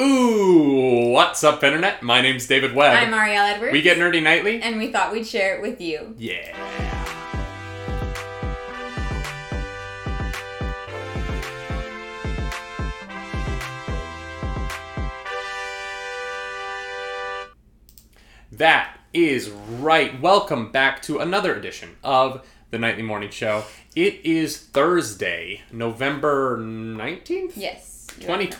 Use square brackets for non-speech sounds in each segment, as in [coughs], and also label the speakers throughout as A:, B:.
A: Ooh, what's up, Internet? My name's David Webb.
B: I'm Ariel Edwards.
A: we get nerdy nightly?
B: and we thought we'd share it with you.
A: Yeah. That is right. Welcome back to another edition of the Nightly Morning Show. It is Thursday, November 19th?
B: Yes. you're right.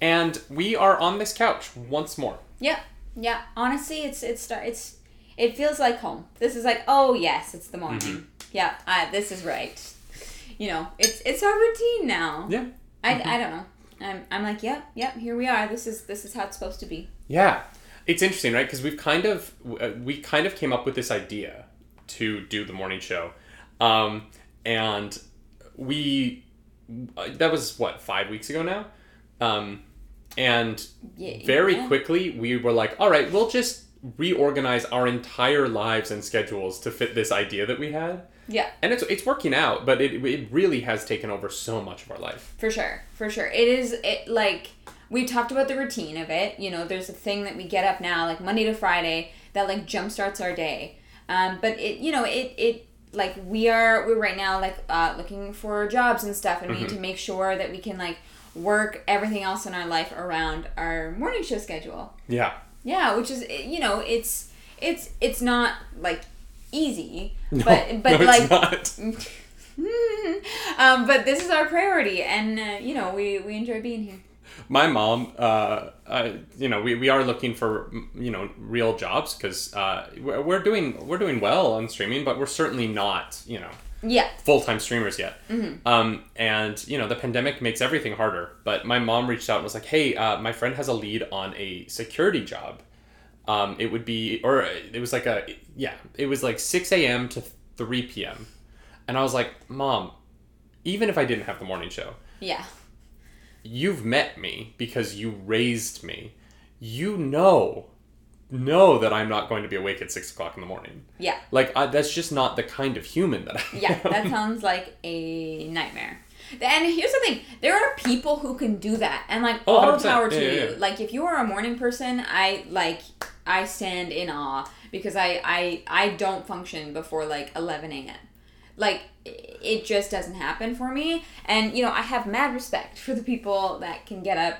A: 2020, and we are on this couch once more.
B: Yeah. Yeah. Honestly, it's it's it's it feels like home. This is like oh yes, it's the morning.
A: Mm-hmm.
B: Yeah. Uh, this is right. You know, it's it's our routine now.
A: Yeah.
B: I, I don't know. I'm, I'm like yep yep here we are. This is this is how it's supposed to be.
A: Yeah, it's interesting, right? Because we've kind of uh, we kind of came up with this idea to do the morning show, um, and we uh, that was what five weeks ago now, um, and
B: Yeah,
A: very
B: yeah.
A: quickly we were like, all right, we'll just reorganize our entire lives and schedules to fit this idea that we had,
B: Yeah.
A: and it's it's working out, but it it really has taken over so much of our life.
B: For sure, for sure. It is it like we talked about the routine of it. You know, there's a thing that we get up now, like Monday to Friday, that like jumpstarts our day. Um, but it, you know, it it like we are we're right now like uh, looking for jobs and stuff, and we need to make sure that we can like work everything else in our life around our morning show schedule.
A: Yeah.
B: Yeah, which is you know, it's it's it's not like easy,
A: No,
B: but [laughs] but
A: no,
B: like [laughs] um, but this is our priority, and uh, you know we we enjoy being here.
A: my mom uh, uh, you know we, we are looking for you know real jobs because uh, we're, we're doing we're doing well on streaming but we're certainly not you know
B: Yeah,
A: full-time streamers yet. Um, and you know the pandemic makes everything harder but my mom reached out and was like hey uh, my friend has a lead on a security job. Um, it would be or it was like a yeah it was like 6 a.m to 3 p.m and i was like mom even if i didn't have the morning show
B: yeah,
A: you've met me because you raised me. You know, know that I'm not going to be awake at six o'clock in the morning.
B: yeah,
A: Like I, that's just not the kind of human that I
B: yeah.
A: am.
B: That sounds like a nightmare. And here's the thing: there are people who can do that, and like
A: Oh,
B: all
A: 100%.
B: power to
A: Yeah, yeah,
B: you.
A: yeah.
B: Like if you are a morning person, I like I stand in awe because I I I don't function before like eleven a.m. Like it just doesn't happen for me, and you know I have mad respect for the people that can get up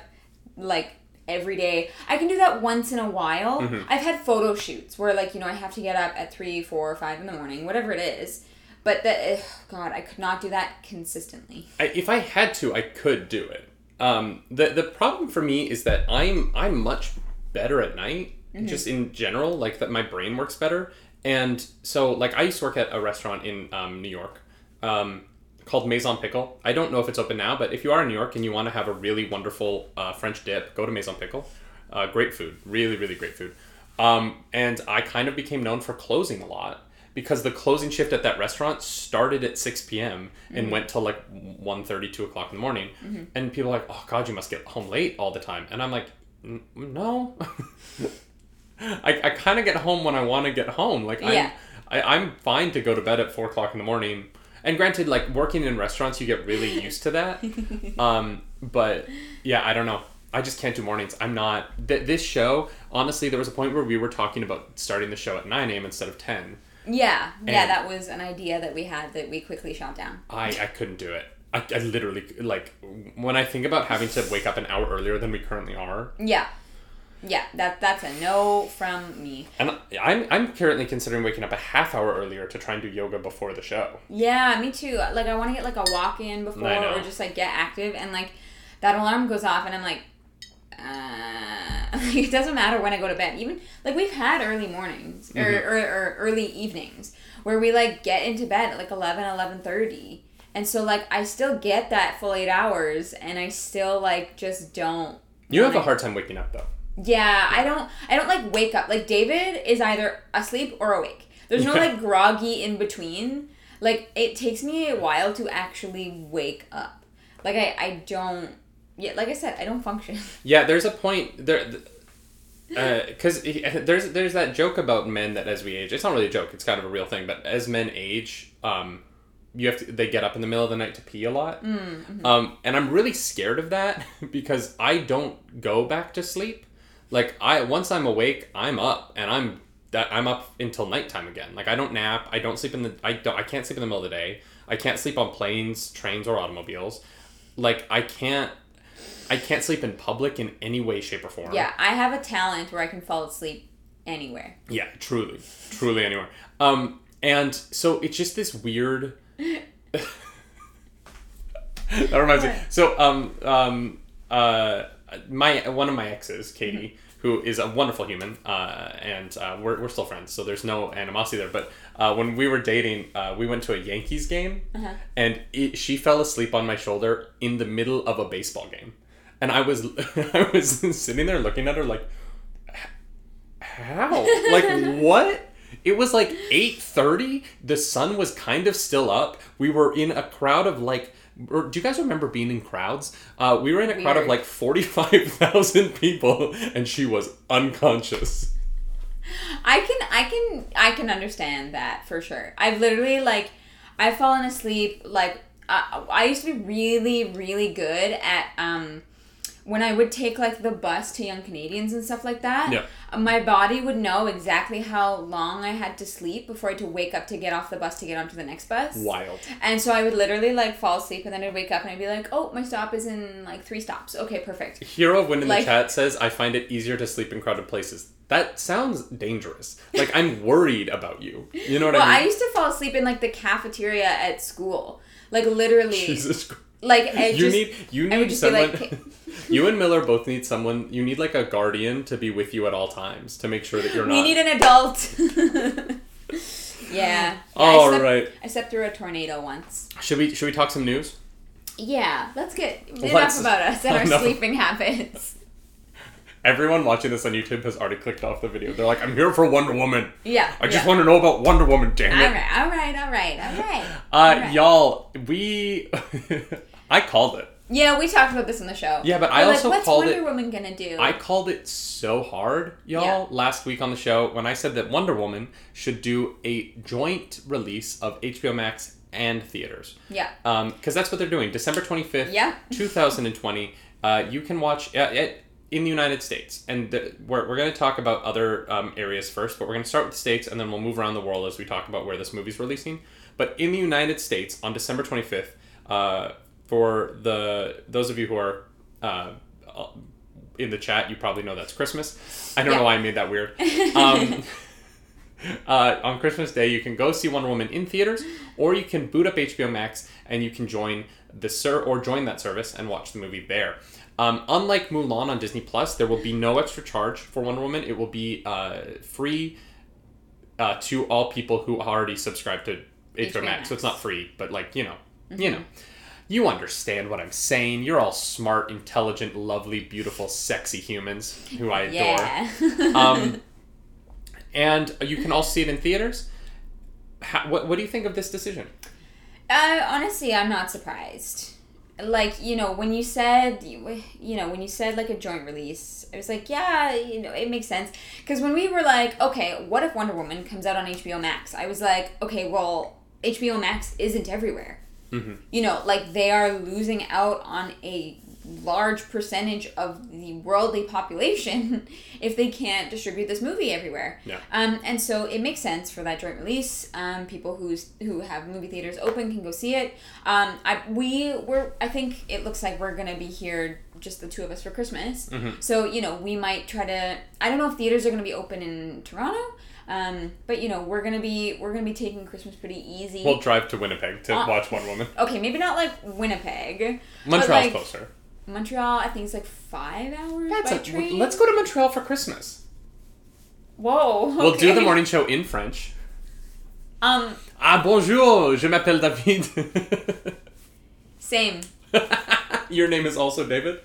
B: like every day. I can do that once in a while.
A: Mm-hmm.
B: I've had photo shoots where like you know I have to get up at three, four, or five in the morning, whatever it is. But that, God, I could not do that consistently.
A: I, if I had to, I could do it. Um, the the problem for me is that I'm I'm much better at night,
B: Mm-hmm.
A: just in general. Like that, my brain works better. And so, like, I used to work at a restaurant in um, New York um, called Maison Pickle. I don't know if it's open now, but if you are in New York and you want to have a really wonderful uh, French dip, go to Maison Pickle. Uh, great food, really, really great food. Um, and I kind of became known for closing a lot because the closing shift at that restaurant started at 6 p.m. and went till like 1.30, 2 o'clock in the morning. And people are like, oh, God, you must get home late all the time. And I'm like, no. [laughs] I, I kind of get home when I want to get home. Like,
B: Yeah.
A: I'm, I, I'm fine to go to bed at 4 o'clock in the morning. And granted, like, working in restaurants, you get really used to that. [laughs] Um, but yeah, I don't know. I just can't do mornings. I'm not. Th- this show, honestly, there was a point where we were talking about starting the show at 9 a.m. instead of 10.
B: Yeah, yeah, that was an idea that we had that we quickly shot down.
A: I, I couldn't do it. I, I literally, like, when I think about having to wake up an hour earlier than we currently are,
B: Yeah, yeah, that that's a no from me.
A: and I'm, I'm currently considering waking up a half hour earlier to try and do yoga before the show.
B: Yeah, me too. Like I want to get like a walk in before, or just like get active, and like that alarm goes off, and I'm like, uh, [laughs] it doesn't matter when I go to bed. Even like we've had early mornings or,
A: Mm-hmm.
B: or, or early evenings where we like get into bed at like 11, 11.30. and so like I still get that full eight hours, and I still like just don't.
A: You have a hard time waking up, though.
B: Yeah, I don't I don't like wake up. Like David is either asleep or awake. There's no like groggy in between. Like it takes me a while to actually wake up. Like I I don't yeah, like I said, I don't function. [laughs]
A: Yeah, there's a point there. Because [laughs] there's there's that joke about men that as we age, it's not really a joke. It's kind of a real thing. But as men age, um, you have to they get up in the middle of the night to pee a lot.
B: Mm-hmm.
A: Um, and I'm really scared of that [laughs] because I don't go back to sleep. Like I once I'm awake, I'm up and I'm that I'm up until nighttime again. Like I don't nap, I don't sleep in the I don't I can't sleep in the middle of the day. I can't sleep on planes, trains or automobiles. Like I can't I can't sleep in public in any way shape or form.
B: Yeah, I have a talent where I can fall asleep anywhere.
A: Yeah, truly, truly anywhere. Um, and so it's just this weird. [laughs] [laughs] that reminds me. So, um, um, uh, my one of my exes, Katie, who is a wonderful human, uh, and uh, we're we're still friends, so there's no animosity there. But uh, when we were dating, uh, we went to a Yankees game,
B: Uh-huh.
A: and it, she fell asleep on my shoulder in the middle of a baseball game, and I was [laughs] I was sitting there looking at her like how? [laughs] Like what? It was like 8:30. The sun was kind of still up. We were in a crowd of like do you guys remember being in crowds? Uh, we were in a crowd of
B: Weird.
A: like 45,000 people and she was unconscious.
B: I can I can I can understand that for sure. I've literally like I've fallen asleep like I, I used to be really really good at um when I would take like the bus to Young Canadians and stuff like that.
A: Yeah.
B: Uh, my body would know exactly how long I had to sleep before I had to wake up to get off the bus to get onto the next bus.
A: Wild.
B: And so I would literally like fall asleep and then I'd wake up and I'd be like, "Oh, my stop is in like 3 stops." Okay, perfect.
A: Hero of Wind in
B: Like-
A: the chat says, I find it easier to sleep in crowded places. That sounds dangerous. Like I'm [laughs] worried about you. You know what
B: Well,
A: I mean?
B: I used to fall asleep in like the cafeteria at school. Like literally
A: Jesus Christ.
B: like I
A: you
B: just,
A: need you
B: I would
A: need
B: just be
A: someone
B: like- [laughs]
A: you and miller both need someone you need like a guardian to be with you at all times to make sure that you're not
B: we need an adult. yeah. yeah
A: all
B: I slept,
A: right
B: I slept through a tornado once.
A: should we should we talk some news
B: Yeah, let's get enough
A: Let's-
B: about us and our [laughs]
A: enough.
B: sleeping habits.
A: everyone watching this on youtube has already clicked off the video they're like i'm here for wonder woman
B: Yeah.
A: i just
B: yeah.
A: want to know about wonder woman damn
B: All
A: it
B: right, all right, all right, all right.
A: uh
B: all right.
A: y'all we [laughs] i called it
B: Yeah, we talked about this on the show.
A: Yeah, but I
B: We're
A: also
B: like, what's
A: called
B: Wonder
A: it-
B: Woman gonna do?
A: I called it so hard, y'all,
B: Yeah.
A: last week on the show when I said that Wonder Woman should do a joint release of HBO Max and theaters.
B: yeah.
A: because that's what they're doing. December twenty fifth,
B: Yeah.
A: two thousand and twenty. Uh, you can watch uh, it in the United States, and the, we're we're going to talk about other um, areas first, but we're going to start with the states, and then we'll move around the world as we talk about where this movie's releasing. But in the United States, on December twenty fifth, uh, for the those of you who are uh, in the chat, you probably know that's Christmas. I don't
B: Yeah.
A: know why I made that weird. [laughs] Um, [laughs] uh, on Christmas Day, you can go see Wonder Woman in theaters, or you can boot up HBO Max and you can join the ser- or join that service and watch the movie there. Um, unlike Mulan on Disney Plus, there will be no extra charge for Wonder Woman. It will be uh, free uh, to all people who already subscribe to HBO,
B: HBO
A: Max. So it's not free, but like you know, you know. You understand what I'm saying. You're all smart, intelligent, lovely, beautiful, sexy humans who I adore.
B: Yeah. [laughs]
A: Um, [laughs] and you can all see it in theaters. How, what, what do you think of this decision?
B: Uh, honestly, I'm not surprised. Like you know, when you said you, you know when you said like a joint release, I was like, yeah, you know, it makes sense. Because when we were like, okay, what if Wonder Woman comes out on HBO Max? I was like, okay, well, HBO Max isn't everywhere.
A: Mhm.
B: You know, like they are losing out on a large percentage of the worldly population [laughs] if they can't distribute this movie everywhere.
A: Yeah.
B: Um, and so it makes sense for that joint release. Um, people who's who have movie theaters open can go see it. Um, I we were I think it looks like we're gonna be here just the two of us for Christmas.
A: Mhm.
B: So you know we might try to. I don't know if theaters are gonna be open in Toronto. Um, but you know we're gonna be we're gonna be taking Christmas pretty easy.
A: We'll drive to Winnipeg to
B: Uh,
A: watch Wonder Woman.
B: okay, maybe not like Winnipeg.
A: Montreal's
B: like,
A: closer.
B: Montreal, I think it's like five hours
A: That's
B: by
A: a,
B: train.
A: let's go to Montreal for Christmas.
B: Whoa.
A: We'll do the morning show in French.
B: Um,
A: Ah bonjour, je m'appelle David. [laughs]
B: same. [laughs]
A: Your name is also David.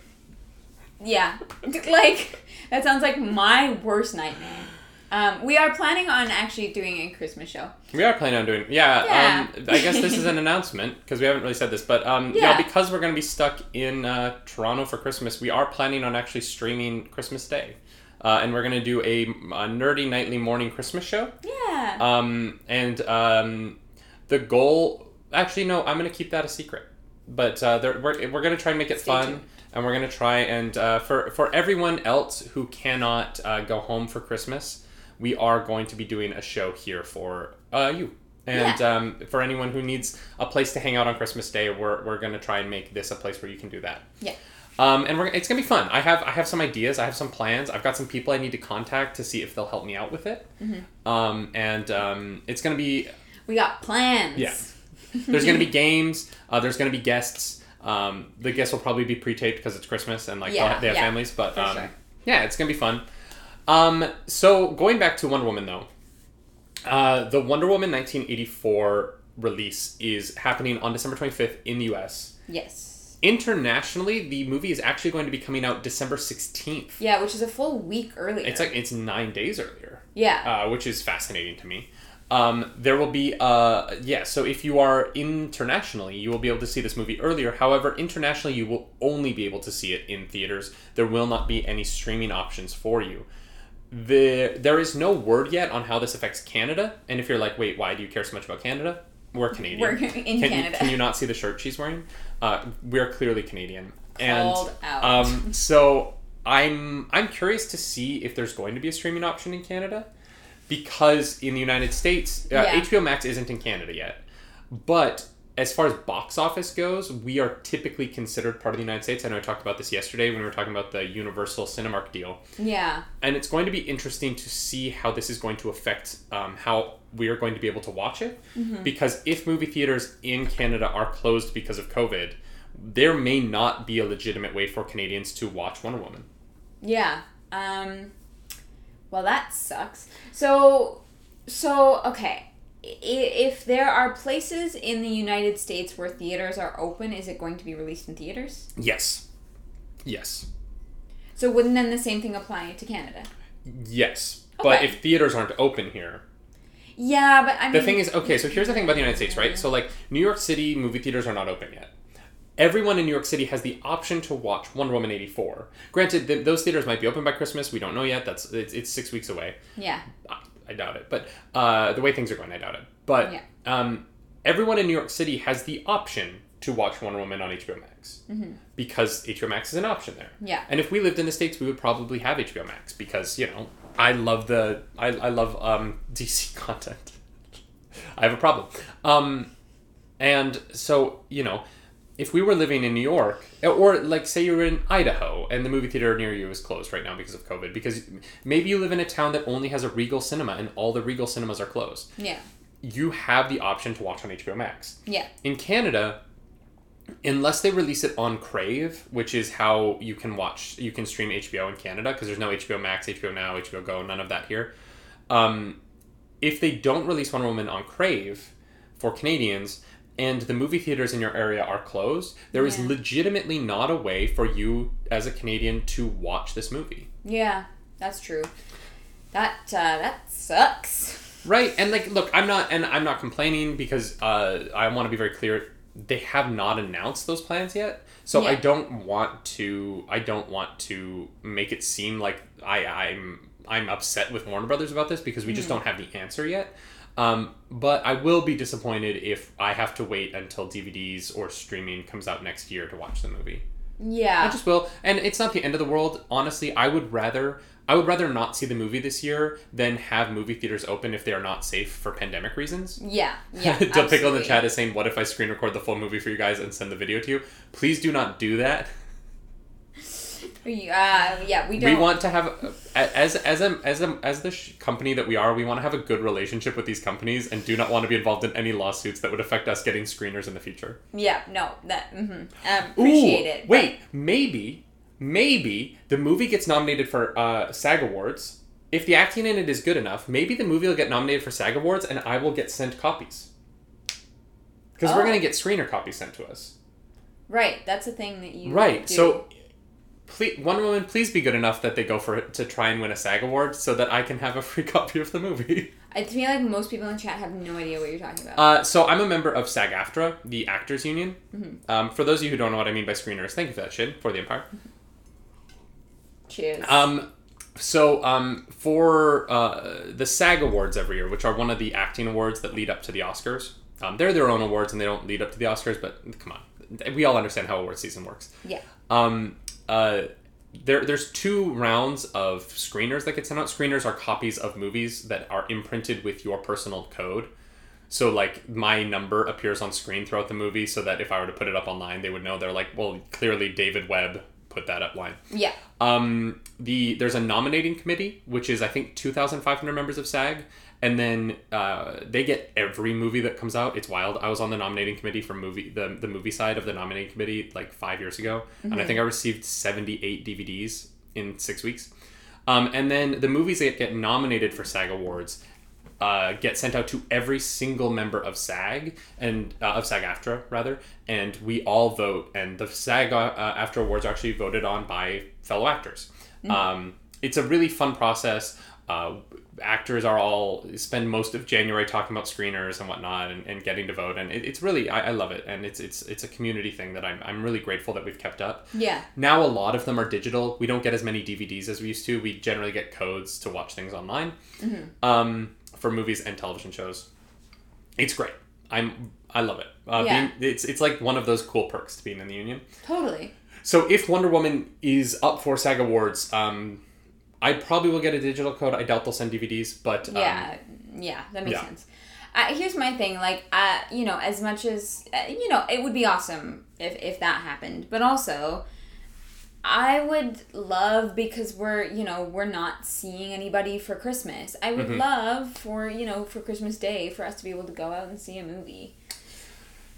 B: Yeah. [laughs] Like that sounds like my worst nightmare. Um, we are planning on actually doing a Christmas show.
A: We are planning on doing. Yeah.
B: Yeah.
A: Um, I guess this is an [laughs] announcement because we haven't really said this, but um, yeah,
B: Yeah.
A: because we're going to be stuck in uh, Toronto for Christmas, we are planning on actually streaming Christmas Day, uh, and we're going to do a, a nerdy nightly morning Christmas show.
B: Yeah.
A: Um, and um, the goal actually, no. I'm gonna keep that a secret. But uh, there- we're we're gonna try and make it
B: Stay
A: fun,
B: tuned.
A: and we're gonna try and uh, for for everyone else who cannot uh, go home for Christmas, we are going to be doing a show here for uh, you. And um, for anyone who needs a place to hang out on Christmas Day, we're, we're going to try and make this a place where you can do that.
B: Yeah.
A: Um, and we're, it's gonna be fun. I have I have some ideas. I have some plans. I've got some people I need to contact to see if they'll help me out with it. Mhm. Um, and um, it's gonna be
B: We got plans.
A: Yeah. [laughs] there's gonna be games. Uh, there's gonna be guests. Um, the guests will probably be pre-taped because it's Christmas and like
B: Yeah,
A: they have
B: yeah,
A: families. But um,
B: sure.
A: yeah, it's gonna be fun. Um, so going back to Wonder Woman though, uh, the Wonder Woman 1984 release is happening on December 25th in the U.S.
B: Yes.
A: Internationally, the movie is actually going to be coming out December 16th.
B: Yeah, which is a full week earlier.
A: It's like it's nine days earlier,
B: yeah.
A: uh, which is fascinating to me. Um, there will be, uh, yeah. So if you are internationally, you will be able to see this movie earlier. However, internationally, you will only be able to see it in theaters. There will not be any streaming options for you. The there is no word yet on how this affects Canada. And if you're like, wait, why do you care so much about Canada? We're Canadian.
B: We're in
A: can
B: Canada.
A: You, can you not see the shirt she's wearing? Uh, we're clearly Canadian.
B: Called
A: and
B: out.
A: um, so I'm I'm curious to see if there's going to be a streaming option in Canada because in the United States, uh,
B: Yeah.
A: HBO Max isn't in Canada yet. But as far as box office goes, we are typically considered part of the United States. I know I talked about this yesterday when we were talking about the Universal Cinemark deal
B: yeah.
A: and it's going to be interesting to see how this is going to affect um, how we are going to be able to watch it because if movie theaters in canada are closed because of covid there may not be a legitimate way for canadians to watch wonder woman
B: Yeah. Um well that sucks. So so okay. If there are places in the United States where theaters are open, is it going to be released in theaters?
A: yes. Yes.
B: So wouldn't then the same thing apply to Canada?
A: yes. But if theaters aren't open here.
B: Yeah, but I mean
A: the thing is okay so here's the thing about the united states right? So like new york city movie theaters are not open yet. Everyone in new york city has the option to watch wonder woman 84 granted th- those theaters might be open by christmas. We don't know yet. That's it's, it's six weeks away.
B: Yeah.
A: Uh, I- doubt it, but uh, the way things are going, I doubt it. But
B: Yeah.
A: um, everyone in New York City has the option to watch Wonder Woman on HBO Max because HBO Max is an option there.
B: Yeah.
A: And if we lived in the states, we would probably have HBO Max because you know I love the I, I love um, [laughs] DC content. I have a problem. Um, and so you know. If we were living in New York, or like say you're in Idaho and the movie theater near you is closed right now because of COVID, because maybe you live in a town that only has a Regal cinema and all the Regal cinemas are closed,
B: Yeah.
A: you have the option to watch on HBO Max.
B: Yeah.
A: In Canada, unless they release it on Crave, which is how you can watch, you can stream HBO in Canada because there's no HBO Max, HBO Now, HBO Go, none of that here. Um, if they don't release Wonder Woman on Crave for Canadians and the movie theaters in your area are closed, there is
B: Yeah.
A: legitimately not a way for you as a Canadian to watch this movie.
B: Yeah. That's true. That uh, that sucks.
A: Right, and like, look, I'm not, and I'm not complaining because uh, I want to be very clear. They have not announced those plans yet, so I don't want to. I don't want to make it seem like I, I'm I'm upset with Warner Brothers about this because we just don't have the answer yet. Um, but I will be disappointed if I have to wait until DVDs or streaming comes out next year to watch the movie.
B: Yeah.
A: I just will, and it's not the end of the world. Honestly, I would rather I would rather not see the movie this year than have movie theaters open if they are not safe for pandemic reasons.
B: Yeah. Yeah. [laughs]
A: Del Pickle in the chat is saying, "What if I screen record the full movie for you guys and send the video to you?" Please do not do that.
B: Uh, yeah, we don't.
A: We want to have as as a as a as the sh- company that we are, we want to have a good relationship with these companies and do not want to be involved in any lawsuits that would affect us getting screeners in the future.
B: Yeah. No. That. Mm-hmm. Um, appreciate
A: Ooh,
B: it. but-
A: Wait, maybe, maybe the movie gets nominated for uh, SAG Awards. If the acting in it is good enough, maybe the movie will get nominated for SAG Awards, and I will get sent copies. Because we're
B: Oh.
A: gonna get screener copies sent to us.
B: Right. That's a thing that you.
A: Right.
B: do.
A: So, please, Wonder Woman, please be good enough that they go for it to try and win a SAG Award, so that I can have a free [laughs] copy of the movie.
B: I feel like most people in chat have no idea what you're talking about.
A: Uh, so I'm a member of SAG-AFTRA, the Actors Union.
B: Mm-hmm.
A: Um, for those of you who don't know what I mean by screeners, thank you for that shit for the Empire.
B: Cheers.
A: Um, so um, for uh, the SAG Awards every year, which are one of the acting awards that lead up to the Oscars, Um, they're their own awards and they don't lead up to the Oscars, but come on, we all understand how award season works.
B: Yeah.
A: Um, uh, there, there's two rounds of screeners that get sent out. Screeners are copies of movies that are imprinted with your personal code. So like my number appears on screen throughout the movie, so that if I were to put it up online, they would know. They're like, well, clearly David Webb put that up line.
B: Yeah.
A: Um, the there's a nominating committee, which is I think two thousand five hundred members of SAG, and then uh, they get every movie that comes out. It's wild. I was on the nominating committee for movie the the movie side of the nominating committee like five years ago, and I think I received seventy eight DVDs in six weeks. Um, and then the movies that get nominated for SAG awards uh, get sent out to every single member of SAG and uh, of SAG-AFTRA rather, and we all vote. And the SAG uh, AFTRA awards are actually voted on by fellow actors. Um, it's a really fun process. Uh, actors are all spend most of January talking about screeners and whatnot and, and getting to vote, and it, it's really I, I love it, and it's it's it's a community thing that I'm I'm really grateful that we've kept up.
B: Yeah.
A: Now a lot of them are digital. We don't get as many DVDs as we used to. We generally get codes to watch things online um, for movies and television shows. It's great. I'm I love it. Uh,
B: Yeah.
A: being, it's it's like one of those cool perks to being in the union.
B: Totally.
A: So if Wonder Woman is up for SAG Awards, um, I probably will get a digital code. I doubt they'll send DVDs, but um,
B: Yeah, yeah, that makes
A: yeah.
B: sense. Uh, here's my thing, like, uh, you know, as much as uh, you know, it would be awesome if if that happened, but also, I would love because we're you know we're not seeing anybody for Christmas. I
A: Mm-hmm.
B: would love for you know for Christmas Day for us to be able to go out and see a movie.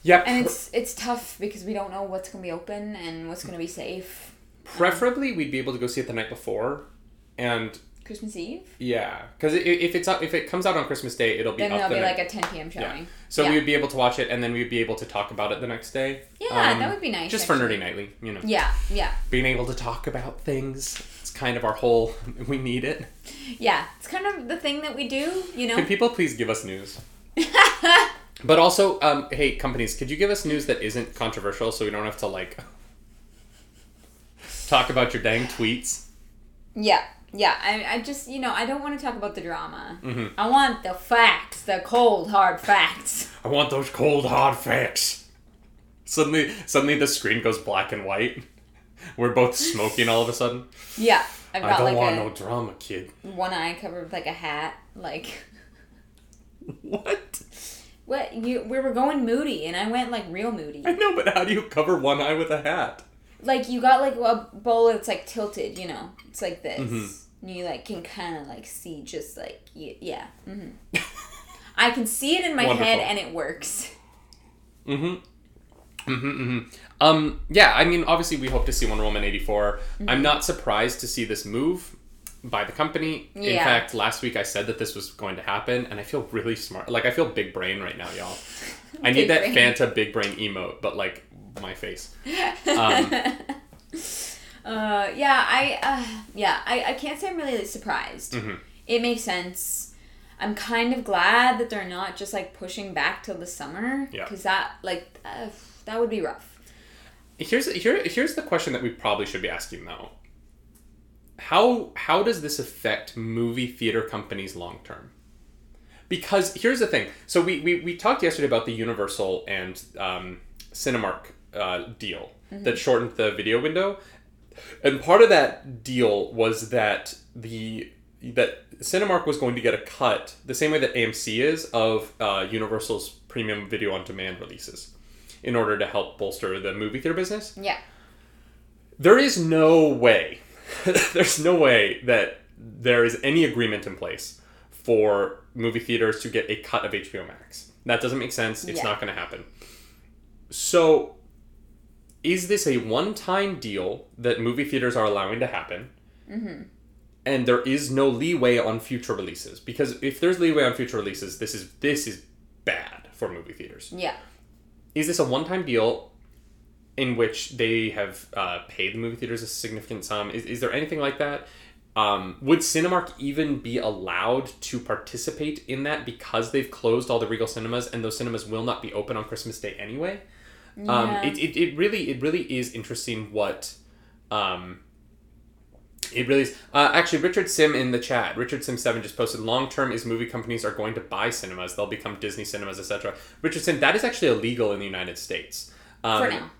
A: yeah,
B: And it's it's tough because we don't know what's gonna be open and what's gonna be safe.
A: preferably we'd be able to go see it the night before, and
B: Christmas Eve,
A: yeah, because if it's up, if it comes out on Christmas Day, it'll be
B: then there'll be
A: night-
B: like a 10 p.m. showing.
A: So
B: yeah.
A: we would be able to watch it, and then we'd be able to talk about it the next day.
B: Yeah,
A: Um,
B: that would be nice.
A: Just for nerdy nightly, you know.
B: Yeah, yeah.
A: being able to talk about things. It's kind of our whole. [laughs] We need it.
B: Yeah, it's kind of the thing that we do, you know?
A: Could people please give us news? [laughs] But also, um, hey, companies, could you give us news that isn't controversial so we don't have to like [laughs] talk about your dang tweets?
B: yeah, yeah. I, I just, you know, I don't want to talk about the drama.
A: Mhm.
B: I want the facts, the cold, hard facts.
A: I want those cold hard facts. Suddenly, suddenly the screen goes black and white. We're both smoking all of a sudden.
B: Yeah, I've
A: I don't
B: like
A: want
B: a
A: no drama, kid.
B: one eye covered with like a hat. Like, [laughs]
A: What?
B: what? You? We were going moody, and I went like real moody.
A: I know, but how do you cover one eye with a hat?
B: Like you got like a bowl that's like tilted, you know? It's like this. You like can kind of like see just like y- yeah. hmm [laughs] I can see it in my
A: Wonderful.
B: head, and it works.
A: Mm-hmm. Mm-hmm, mm-hmm. Um, yeah, I mean, obviously, we hope to see Wonder Woman 84.
B: Mm-hmm.
A: I'm not surprised to see this move by the company. In fact, last week I said that this was going to happen, and I feel really smart. Like, I feel big brain right now, y'all. [laughs] I need that
B: brain.
A: Fanta big brain emote, but like my face. [laughs] Um,
B: uh, yeah, I, uh, yeah, I, I can't say I'm really surprised.
A: Mhm.
B: It makes sense. I'm kind of glad that they're not just like pushing back till the summer.
A: Yeah.
B: Because that, like, uh, that would be rough.
A: Here's here here's the question that we probably should be asking though. How how does this affect movie theater companies long term? Because here's the thing. So we, we, we talked yesterday about the Universal and um, Cinemark uh, deal that shortened the video window, and part of that deal was that the that Cinemark was going to get a cut the same way that AMC is of uh, Universal's premium video on demand releases in order to help bolster the movie theater business.
B: Yeah.
A: There is no way, [laughs] there's no way that there is any agreement in place for movie theaters to get a cut of HBO Max. That doesn't make sense. It's
B: Yeah.
A: not going to happen. So, is this a one time deal that movie theaters are allowing to happen? And there is no leeway on future releases because if there's leeway on future releases, this is this is bad for movie theaters.
B: Yeah.
A: is this a one-time deal in which they have uh, paid the movie theaters a significant sum? Is, is there anything like that? Um, would cinemark even be allowed to participate in that because they've closed all the regal cinemas and those cinemas will not be open on christmas day anyway um, it, it, it really it really is interesting what um, It really is. Uh, actually, Richard Sim in the chat, Richard Sim Seven just posted. Long term is movie companies are going to buy cinemas. They'll become Disney cinemas, etc. Richard Sim, that is actually illegal in the United States. Um,
B: For now.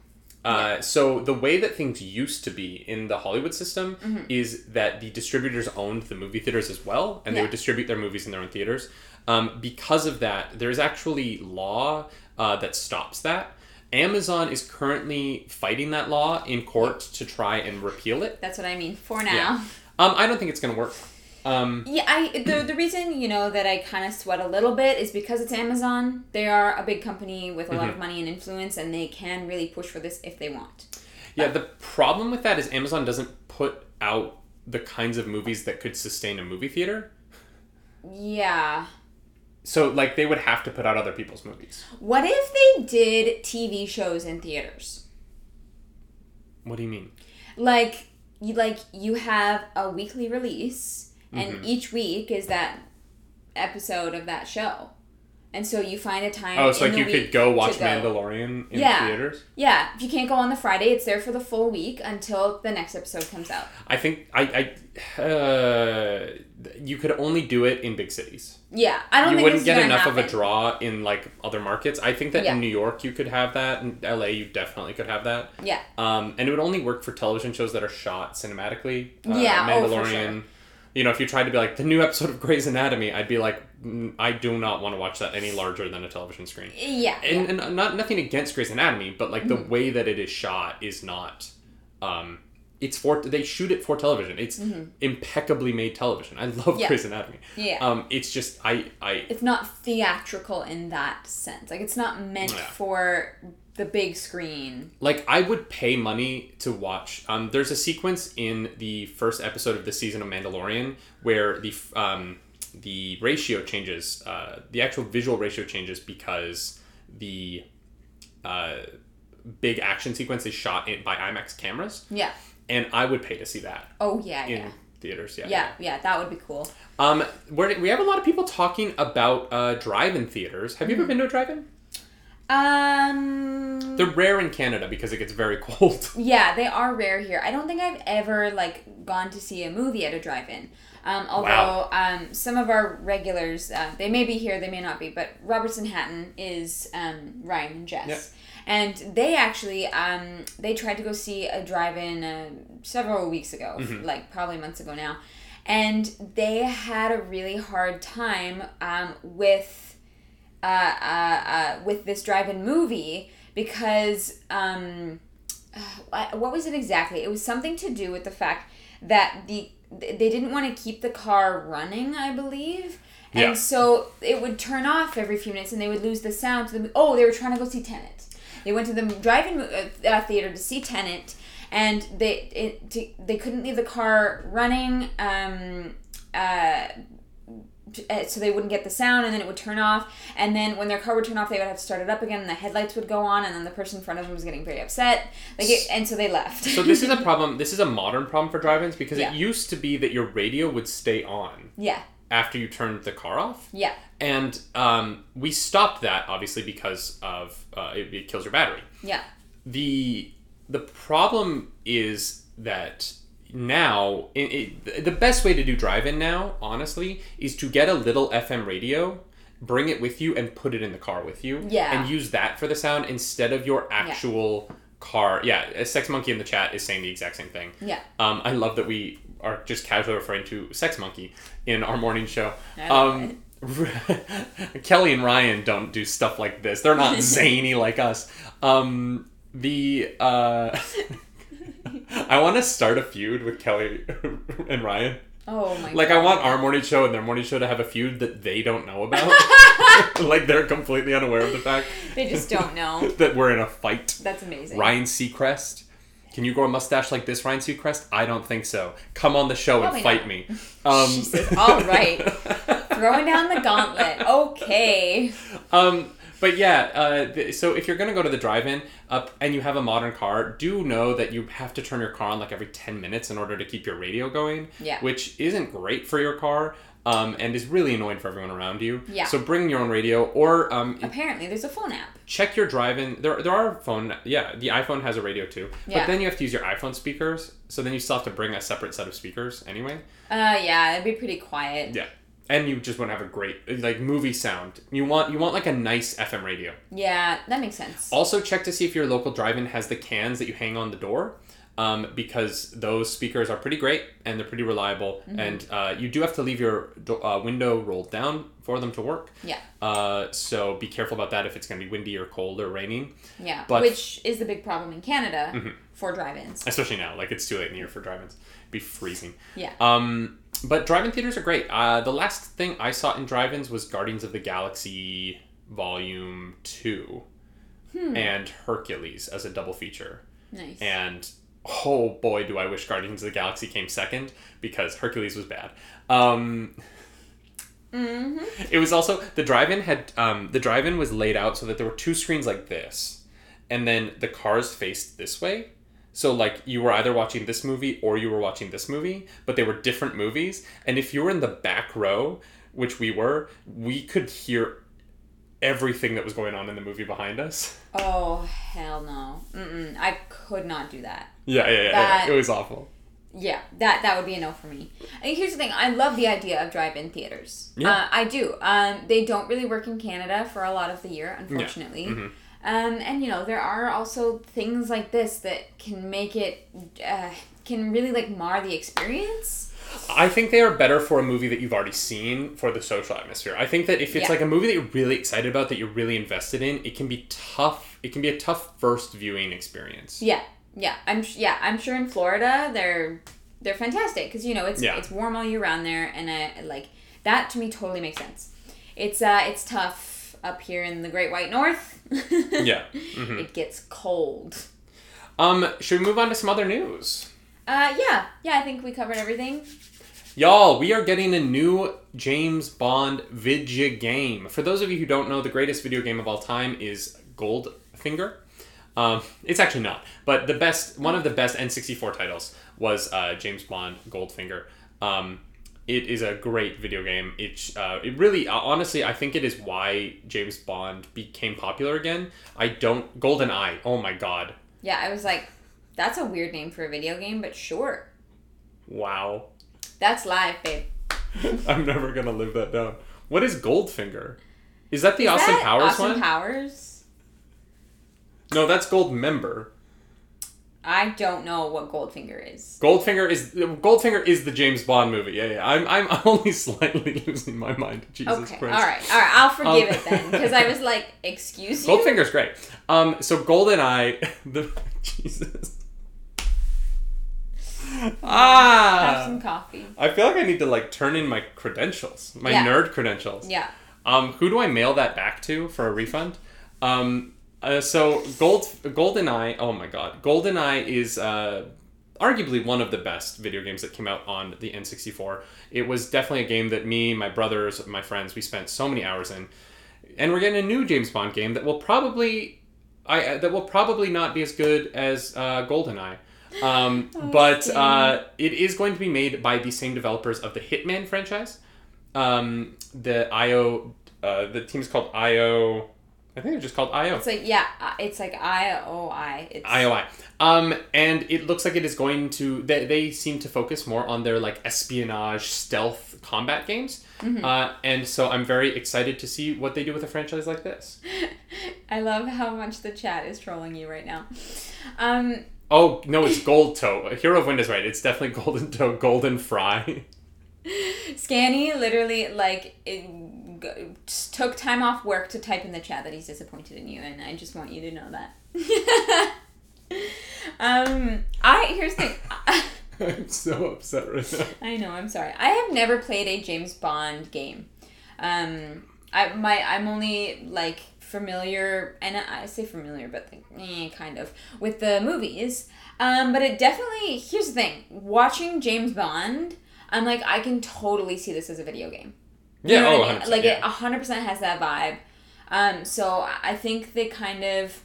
A: Uh, So the way that things used to be in the Hollywood system
B: Mm-hmm.
A: is that the distributors owned the movie theaters as well, and they would distribute their movies in their own theaters. Um, because of that, there is actually law uh, that stops that. Amazon is currently fighting that law in court to try and repeal it.
B: That's what I mean. For now.
A: Yeah. Um, I don't think it's going to work. Um,
B: Yeah, I the, the reason you know that I kind of sweat a little bit is because it's Amazon. They are a big company with a lot
A: Mm-hmm.
B: of money and influence, and they can really push for this if they want.
A: yeah, the problem with that is Amazon doesn't put out the kinds of movies that could sustain a movie theater.
B: Yeah.
A: So, like, they would have to put out other people's movies.
B: What if they did TV shows in theaters?
A: What do you mean?
B: Like you like you have a weekly release, and
A: Mm-hmm.
B: each week is that episode of that show, and so you find a time.
A: Oh, so like you could go watch
B: go.
A: Mandalorian in
B: Yeah.
A: theaters?
B: Yeah, if you can't go on the Friday, it's there for the full week until the next episode comes out.
A: I think I, I uh, you could only do it in big cities.
B: Yeah, I don't
A: You
B: think
A: wouldn't
B: it's
A: get enough of a draw in like other markets. I think that
B: Yeah.
A: in New York you could have that. In LA you definitely could have that.
B: Yeah,
A: Um, and it would only work for television shows that are shot cinematically. Uh,
B: Yeah, oh, for
A: Mandalorian.
B: sure.
A: You know, if you tried to be like the new episode of Grey's Anatomy, I'd be like, "Mm, I do not want to watch that any larger than a television screen.
B: yeah,
A: and, and not nothing against Grey's Anatomy, but like
B: Mm-hmm.
A: the way that it is shot is not. Um, it's for they shoot it for television. It's impeccably made television. I love
B: Mm-hmm. Yeah.
A: Grey's Anatomy.
B: yeah.
A: Um, it's just I I
B: it's not theatrical in that sense. Like it's not meant
A: Yeah.
B: for the big screen.
A: like I would pay money to watch. Um, there's a sequence in the first episode of the season of Mandalorian where the um, the ratio changes. Uh, the actual visual ratio changes because the uh, big action sequence is shot in, by IMAX cameras,
B: Yeah.
A: and I would pay to see that.
B: Oh yeah,
A: in
B: yeah.
A: theaters. Yeah.
B: Yeah, yeah, that would be cool.
A: Um, we have a lot of people talking about uh, drive-in theaters. Have you
B: Mm-hmm.
A: ever been to a drive-in?
B: Um
A: They're rare in Canada because it gets very [laughs] cold.
B: Yeah, they are rare here. I don't think I've ever like gone to see a movie at a drive-in. Um, although
A: Wow.
B: um, some of our regulars, uh, they may be here, they may not be, but Robertson Hatton is um, Ryan and Jess.
A: Yep.
B: And they actually, um, they tried to go see a drive-in uh, several weeks ago,
A: Mm-hmm.
B: like probably months ago now, and they had a really hard time um, with uh, uh, uh, with this drive-in movie because um, uh, what was it exactly? It was something to do with the fact that the they didn't want to keep the car running, I believe. And so it would turn off every few minutes, and they would lose the sound. To the oh, they were trying to go see Tenet. They went to the drive-in uh, theater to see Tenet, and they it, to, they couldn't leave the car running. Um, uh, so they wouldn't get the sound and then it would turn off and then when their car would turn off they would have to start it up again and the headlights would go on and then the person in front of them was getting very upset like it, and so they left
A: So this is a [laughs] problem. This is a modern problem for drive-ins because
B: Yeah.
A: it used to be that your radio would stay on
B: yeah
A: after you turned the car off,
B: yeah
A: and um, we stopped that obviously because of uh, it, it kills your battery.
B: yeah
A: the The problem is that now it, it, the best way to do drive-in now, honestly, is to get a little FM radio. Bring it with you and put it in the car with you.
B: Yeah.
A: And use that for the sound instead of your actual car. Yeah, Sex Monkey in the chat is saying the exact same thing.
B: Yeah.
A: Um, I love that we are just casually referring to Sex Monkey in our morning show. Um, [laughs] Kelly and Ryan don't do stuff like this. They're not [laughs] zany like us. Um, the uh, [laughs] I want to start a feud with Kelly [laughs] and Ryan.
B: Oh my
A: Like
B: god.
A: I want our morning show and their morning show to have a feud that they don't know about. [laughs] like they're completely unaware of the fact
B: They just don't know. [laughs]
A: that we're in a fight.
B: That's amazing.
A: Ryan Seacrest. Can you grow a mustache like this, Ryan Seacrest? I don't think so. Come on the show
B: Probably
A: and fight
B: not.
A: me. Um.
B: All right. Throwing down the gauntlet. Okay.
A: um, but yeah, uh, th- so if you're gonna go to the drive-in up and you have a modern car, do know that you have to turn your car on like every ten minutes in order to keep your radio going.
B: Yeah.
A: Which isn't great for your car. Um, and is really annoying for everyone around you.
B: Yeah.
A: So bring your own radio, or um,
B: Apparently, there's a phone app.
A: check your drive-in. There, there are phone. Yeah, the iPhone has a radio too.
B: Yeah.
A: But then you have to use your iPhone speakers. So then you still have to bring a separate set of speakers anyway.
B: Uh, yeah, it'd be pretty quiet.
A: Yeah. And you just want to have a great like movie sound. You want you want like a nice FM radio.
B: Yeah, that makes sense.
A: Also check to see if your local drive-in has the cans that you hang on the door. Um, because those speakers are pretty great and they're pretty reliable,
B: Mm-hmm.
A: and uh, you do have to leave your do- uh, window rolled down for them to work.
B: Yeah,
A: Uh, so be careful about that if it's going to be windy or cold or raining,
B: yeah.
A: But-
B: Which is the big problem in Canada
A: Mm-hmm.
B: for drive-ins.
A: especially now. Like it's too late in the year for drive-ins. Be freezing.
B: Yeah.
A: Um, but drive-in theaters are great. Uh, the last thing I saw in drive-ins was Guardians of the Galaxy Volume Two,
B: Hmm.
A: and Hercules as a double feature.
B: Nice.
A: And oh boy, do I wish Guardians of the Galaxy came second because Hercules was bad. Um,
B: hmm
A: it was also the drive-in had um, the drive-in was laid out so that there were two screens like this, and then the cars faced this way. So like you were either watching this movie or you were watching this movie, but they were different movies. And if you were in the back row, which we were, we could hear everything that was going on in the movie behind us. [laughs]
B: Oh hell no. Mm-mm. I could not do that.
A: Yeah, yeah, yeah.
B: That-
A: It was awful.
B: Yeah, that that would be a no for me. And here's the thing: I love the idea of drive-in theaters.
A: Yeah.
B: Uh, I do. Um, they don't really work in Canada for a lot of the year, unfortunately.
A: Mhm.
B: Um, and you know there are also things like this that can make it uh, can really like mar the experience.
A: I think they are better for a movie that you've already seen for the social atmosphere. I think that if it's
B: Yeah.
A: like a movie that you're really excited about, that you're really invested in, it can be tough. It can be a tough first viewing experience.
B: Yeah, yeah. I'm sh- yeah. I'm sure in Florida they're they're fantastic because you know it's
A: Yeah.
B: it's warm all year round there, and uh, like that to me totally makes sense. It's uh it's tough up here in the Great White North. [laughs]
A: Yeah. Mhm.
B: It gets cold.
A: Um, should we move on to some other news?
B: Uh, yeah, yeah. I think we covered everything.
A: Y'all, we are getting a new James Bond video game. For those of you who don't know, the greatest video game of all time is Goldfinger. Um, it's actually not, but the best, one of the best N64 titles was uh, James Bond Goldfinger. Um, it is a great video game. It, uh, it really, uh, honestly, I think it is why James Bond became popular again. I don't, Golden Eye. Oh my god,
B: Yeah, I was like, that's a weird name for a video game, but sure,
A: wow.
B: that's live, babe. [laughs]
A: I'm never gonna live that down. What is Goldfinger? Is that the
B: Is
A: Austin
B: that
A: Powers
B: Austin
A: one?
B: Powers.
A: no, that's Gold Member.
B: I don't know what Goldfinger is.
A: Goldfinger is Goldfinger is the James Bond movie. Yeah, yeah. I'm I'm [laughs] only slightly losing my mind. Jesus
B: okay,
A: Christ.
B: all right, all right. I'll forgive
A: Um,
B: it then, because I was like, [laughs] excuse you.
A: Goldfinger's great. Um, so Goldeneye, [laughs] the Jesus. Ah.
B: Have some coffee.
A: I feel like I need to like turn in my credentials, my
B: Yeah.
A: nerd credentials.
B: Yeah.
A: Um, who do I mail that back to for a refund? Um, uh, so Gold GoldenEye. Oh my God, GoldenEye is uh, arguably one of the best video games that came out on the N64. It was definitely a game that me, my brothers, my friends, we spent so many hours in, and we're getting a new James Bond game that will probably, I uh, that will probably not be as good as uh, GoldenEye. Um, [laughs] but uh, it is going to be made by the same developers of the Hitman franchise. Um, the IO, uh, the team's called IO. I think they're just called IO.
B: It's like yeah, uh, it's like I O I. It's
A: IOI. Um, and it looks like it is going to. They, they seem to focus more on their like espionage, stealth combat games. Uh, and so I'm very excited to see what they do with a franchise like this. [laughs]
B: I love how much the chat is trolling you right now. Um,
A: Oh no, it's Gold Toe. Hero of Wind is right. It's definitely [laughs] Golden Toe, Golden Fry. [laughs]
B: Scanny literally like it, g- just took time off work to type in the chat that he's disappointed in you, and I just want you to know that. [laughs] um, I here's the thing. [laughs] [laughs]
A: I'm so upset right now.
B: I know. I'm sorry. I have never played a James Bond game. Um, I my I'm only like familiar, and I say familiar, but like, eh, kind of with the movies. Um, but it definitely here's the thing: watching James Bond, I'm like I can totally see this as a video game. You
A: Yeah, oh,
B: I mean?
A: 100%,
B: like
A: yeah.
B: it 100 percent has that vibe. Um, so I think they kind of,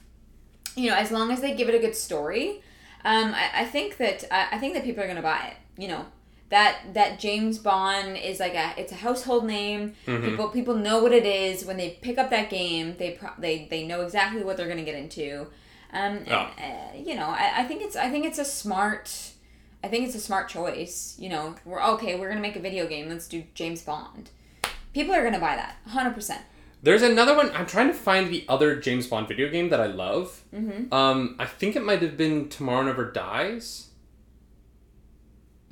B: you know, as long as they give it a good story, um, I, I think that I, I think that people are gonna buy it. You know, that that James Bond is like a it's a household name.
A: Mm-hmm.
B: People people know what it is when they pick up that game. They pro- they they know exactly what they're gonna get into. Um, and,
A: Oh.
B: uh, you know, I, I think it's I think it's a smart. I think it's a smart choice. You know, we're okay. We're gonna make a video game. Let's do James Bond. People are gonna buy that, hundred percent.
A: There's another one. I'm trying to find the other James Bond video game that I love.
B: Mm-hmm.
A: Um, I think it might have been Tomorrow Never Dies.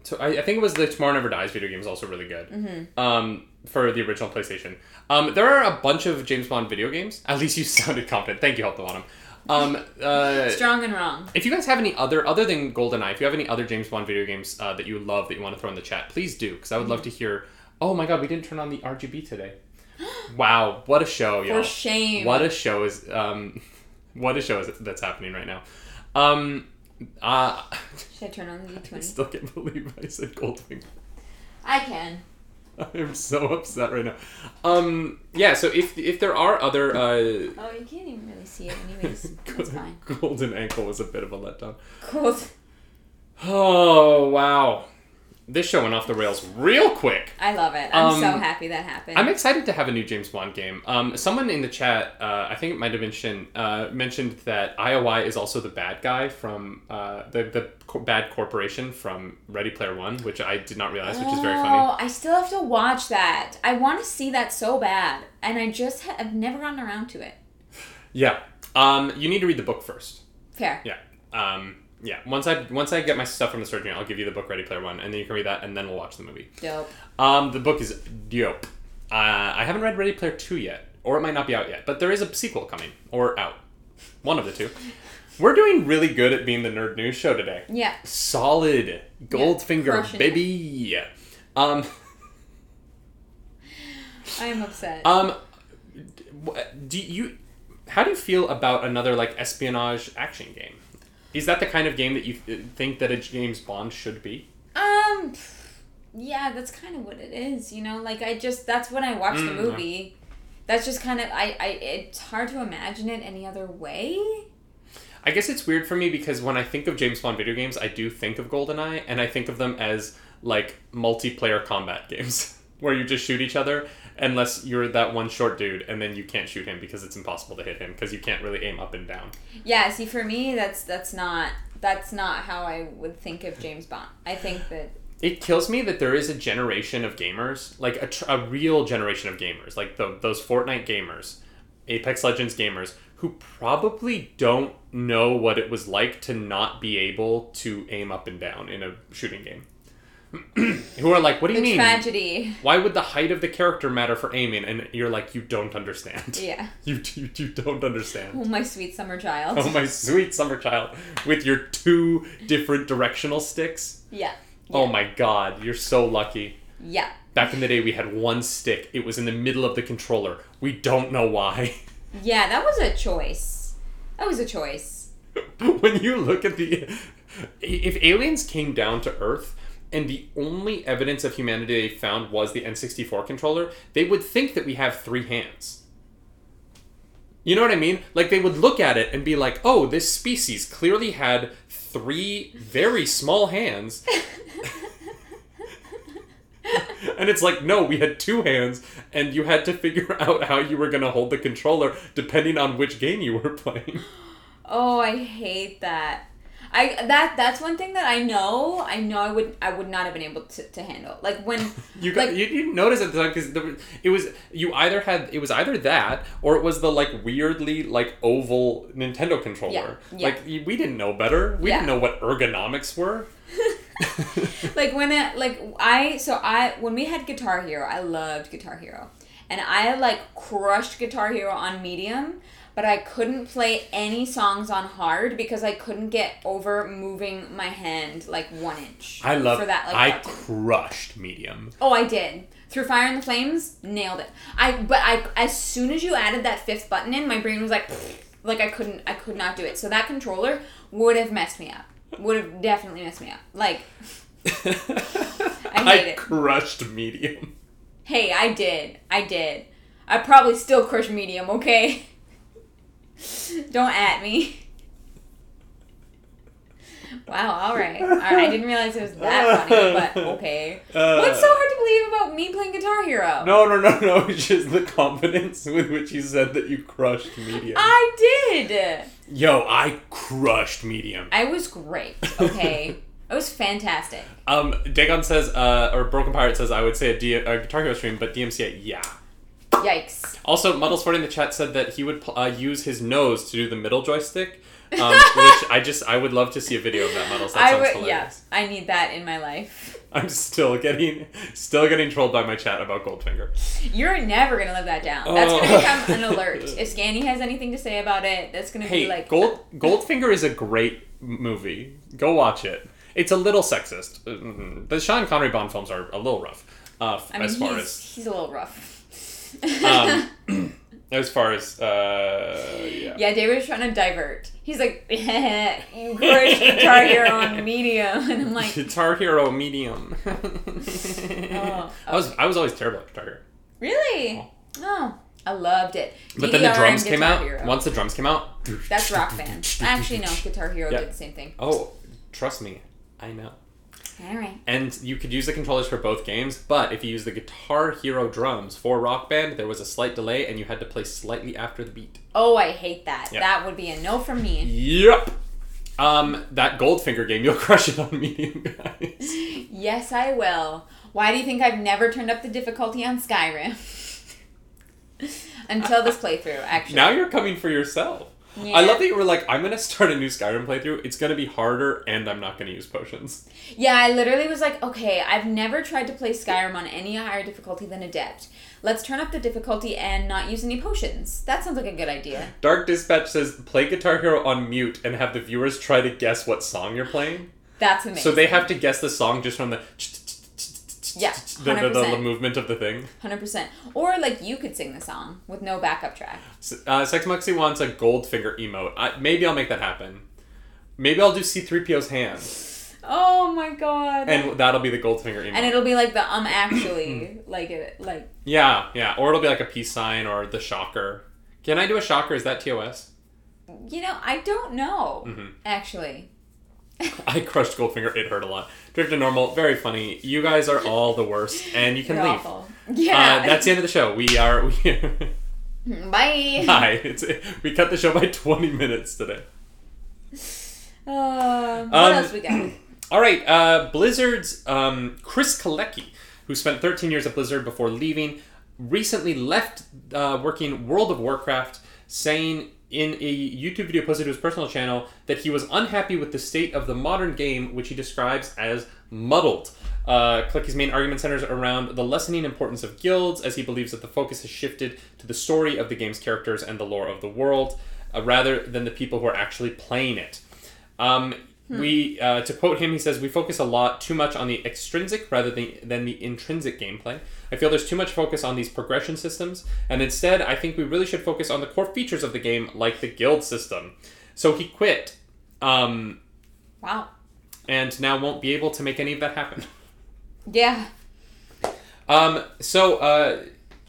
A: So I, I think it was the Tomorrow Never Dies video game is also really good.
B: Mm-hmm.
A: Um, for the original PlayStation. Um, there are a bunch of James Bond video games. At least you [laughs] sounded confident. Thank you, Help the Bottom. Um, uh,
B: Strong and wrong.
A: if you guys have any other other than GoldenEye, if you have any other James Bond video games uh, that you love that you want to throw in the chat, please do because I would love to hear. Oh my God, we didn't turn on the RGB today. Wow, what a show,
B: For
A: yo!
B: shame.
A: What a show is um, [laughs] what a show is that's happening right now. Um, uh,
B: Should I turn on the D [laughs]
A: I
B: twenty?
A: still can't believe I said Goldfinger.
B: I can. [laughs]
A: I'm so upset right now. Um, yeah. So if if there are other uh,
B: Oh, you can't even really see it, anyways. That's fine.
A: Golden Ankle was a bit of a letdown.
B: Cool.
A: Oh wow, this show went off the rails real quick.
B: I love it. I'm so
A: Um,
B: happy that happened.
A: I'm excited to have a new James Bond game. Um, someone in the chat, uh, I think it might have been Shin, uh, mentioned that IOI is also the bad guy from uh, the the co- bad corporation from Ready Player One, which I did not realize, which is very funny.
B: Oh, I still have to watch that. I want to see that so bad, and I just ha- I've never gotten around to it.
A: Yeah. Um, you need to read the book first.
B: Fair.
A: Yeah. Um, yeah. Once I once I get my stuff from the surgery, I'll give you the book Ready Player One, and then you can read that, and then we'll watch the movie.
B: Dope.
A: Um, the book is dope. Uh, I haven't read Ready Player Two yet, or it might not be out yet, but there is a sequel coming or out. One of the two. We're doing really good at being the nerd news show today.
B: Yeah.
A: Solid Goldfinger,
B: it.
A: baby. Um,
B: I am upset.
A: um, do you? How do you feel about another like espionage action game? Is that the kind of game that you th- think that a James Bond should be?
B: Um, yeah, that's kind of what it is. You know, like I just that's when I watch the
A: Mm.
B: movie. That's just kind of I, I. It's hard to imagine it any other way.
A: I guess it's weird for me because when I think of James Bond video games, I do think of GoldenEye, and I think of them as like multiplayer combat [laughs] games where you just shoot each other unless you're that one short dude, and then you can't shoot him because it's impossible to hit him because you can't really aim up and down.
B: Yeah. See, for me, that's that's not that's not how I would think of James Bond. I think that
A: It kills me that there is a generation of gamers, like a, tr- a real generation of gamers, like the, those Fortnite gamers, Apex Legends gamers, who probably don't know what it was like to not be able to aim up and down in a shooting game. [clears throat] who are like, what do you
B: the
A: mean?
B: tragedy.
A: Why would the height of the character matter for aiming? And you're like, you don't understand.
B: Yeah. [laughs]
A: You, you, you don't understand.
B: Oh, my sweet summer child.
A: Oh, my sweet summer child, with your two different directional sticks.
B: Yeah.
A: Oh my god, you're so lucky.
B: Yeah.
A: Back in the day, we had one stick. It was in the middle of the controller. We don't know why. [laughs]
B: Yeah, that was a choice. That was a choice. [laughs]
A: when you look at the. If aliens came down to Earth and the only evidence of humanity they found was the N64 controller, they would think that we have three hands. You know what I mean? Like, they would look at it and be like, oh, this species clearly had three very small hands. [laughs] and it's like, no, we had two hands, and you had to figure [laughs] out how you were going to hold the controller depending on which game you were playing. [gasps]
B: Oh, I hate that. I that that's one thing that I know. I know I would I would not have been able to, to handle. Like when [laughs]
A: You got,
B: like
A: you didn't notice at the time because it was you either had it was either that or it was the like weirdly like oval Nintendo controller.
B: Yeah, yeah.
A: Like we didn't know better. We didn't know what ergonomics were. [laughs]
B: like when it like I so I when we had Guitar Hero, I loved Guitar Hero. And I like crushed Guitar Hero on medium, but I couldn't play any songs on hard because I couldn't get over moving my hand like one inch.
A: I love
B: for that like
A: I
B: button.
A: crushed medium.
B: Oh, I did. Through Fire and the Flames, nailed it. I but I as soon as you added that fifth button in, my brain was like like I couldn't I could not do it. So that controller would have messed me up. Would have definitely messed me up. Like [laughs]
A: I,
B: it.
A: crushed medium.
B: Hey, I did. I did. I probably still crush medium, okay? [laughs] [laughs] Don't at me. Wow, alright. Alright, I didn't realize it was that funny, but [laughs] okay.
A: Uh,
B: What's so hard to believe about me playing Guitar Hero?
A: No, no, no, no. [laughs] It's just the confidence with which you said that you crushed medium.
B: I did!
A: Yo, I crushed medium.
B: I was great, okay? it was fantastic.
A: Um, Dagon says, uh, or Broken Pirate says, I would say a, D- a Guitar Hero stream, but DMCA, yeah.
B: Yikes.
A: Also, Muddles40 in the chat said that he would uh, use his nose to do the middle joystick, um, [laughs] which I just, I would love to see a video of that, Muddles. That
B: I
A: sounds
B: would,
A: hilarious.
B: yeah, I need that in my life.
A: I'm still getting, still getting trolled by my chat about Goldfinger.
B: You're never gonna live that down. That's
A: Oh.
B: gonna become an alert. [laughs] If Scanny has anything to say about it, that's gonna
A: Hey,
B: be like
A: Gold Goldfinger is a great movie. Go watch it. It's a little sexist. Mm, The Sean Connery Bond films are a little rough. Uh,
B: I mean,
A: as far
B: he's,
A: as
B: he's a little rough.
A: Um, [laughs] [clears throat] as far as uh, yeah.
B: yeah, David was trying to divert. He's like, [laughs] you crushed Guitar Hero on [laughs] medium, and I'm like,
A: Guitar Hero medium.
B: Oh,
A: I was I was always terrible at Guitar Hero.
B: really? Oh, I loved it.
A: But then the drums came out.
B: Hero.
A: Once the drums came out,
B: That's Rock Band. Actually, no, Guitar Hero
A: Yeah.
B: did the same thing.
A: Oh, trust me, I know.
B: All right.
A: And you could use the controllers for both games, but if you use the Guitar Hero drums for Rock Band, there was a slight delay and you had to play slightly after the beat.
B: Oh, I hate that.
A: Yeah.
B: That would be a no from me.
A: Yep. Um, that Goldfinger game, you'll [laughs] crush it on medium, guys.
B: Yes, I will. Why do you think I've never turned up the difficulty on Skyrim? [laughs] Until this playthrough, actually.
A: Now you're coming for yourself. I love that you were like, I'm gonna start a new Skyrim playthrough. It's gonna be harder, and I'm not gonna use potions.
B: Yeah, I literally was like, okay, I've never tried to play Skyrim on any higher difficulty than Adept. Let's turn up the difficulty and not use any potions. That sounds like a good idea.
A: Dark Dispatch says, play Guitar Hero on mute and have the viewers try to guess what song you're playing.
B: That's amazing.
A: So they have to guess the song just from the
B: Yeah,
A: the, the, the, the movement of the thing.
B: 100%. Or like you could sing the song with no backup track.
A: Uh, Sex Muxy wants a Goldfinger emote. I, maybe I'll make that happen. Maybe I'll do C3PO's hand,
B: Oh my god.
A: and that'll be the Goldfinger emote.
B: And it'll be like the um actually [clears throat] like it like
A: yeah, yeah. Or it'll be like a peace sign or the shocker. Can I do a shocker? Is that TOS?
B: you know I don't know
A: Mhm.
B: actually. [laughs]
A: I crushed Goldfinger. It hurt a lot. Drift to normal. Very funny. You guys are all the worst, and you can
B: You're
A: leave.
B: awful. Yeah.
A: Uh, that's the end of the show. We are. We, [laughs]
B: Bye. [laughs]
A: hi. It's, we cut the show by 20 minutes today.
B: Uh, what
A: Um,
B: else we got? [clears throat]
A: All right. Uh, Blizzard's um, Chris Kaleiki, who spent 13 years at Blizzard before leaving, recently left uh, working World of Warcraft, saying in a YouTube video posted to his personal channel that he was unhappy with the state of the modern game, which he describes as muddled. Uh, main argument centers around the lessening importance of guilds, as he believes that the focus has shifted to the story of the game's characters and the lore of the world, uh, rather than the people who are actually playing it. Um, We, uh, to quote him, he says, "We focus a lot too much on the extrinsic rather than, than the intrinsic gameplay. I feel there's too much focus on these progression systems, and instead, I think we really should focus on the core features of the game, like the guild system." So he quit, um,
B: Wow.
A: and now won't be able to make any of that happen. [laughs]
B: Yeah.
A: Um, so uh,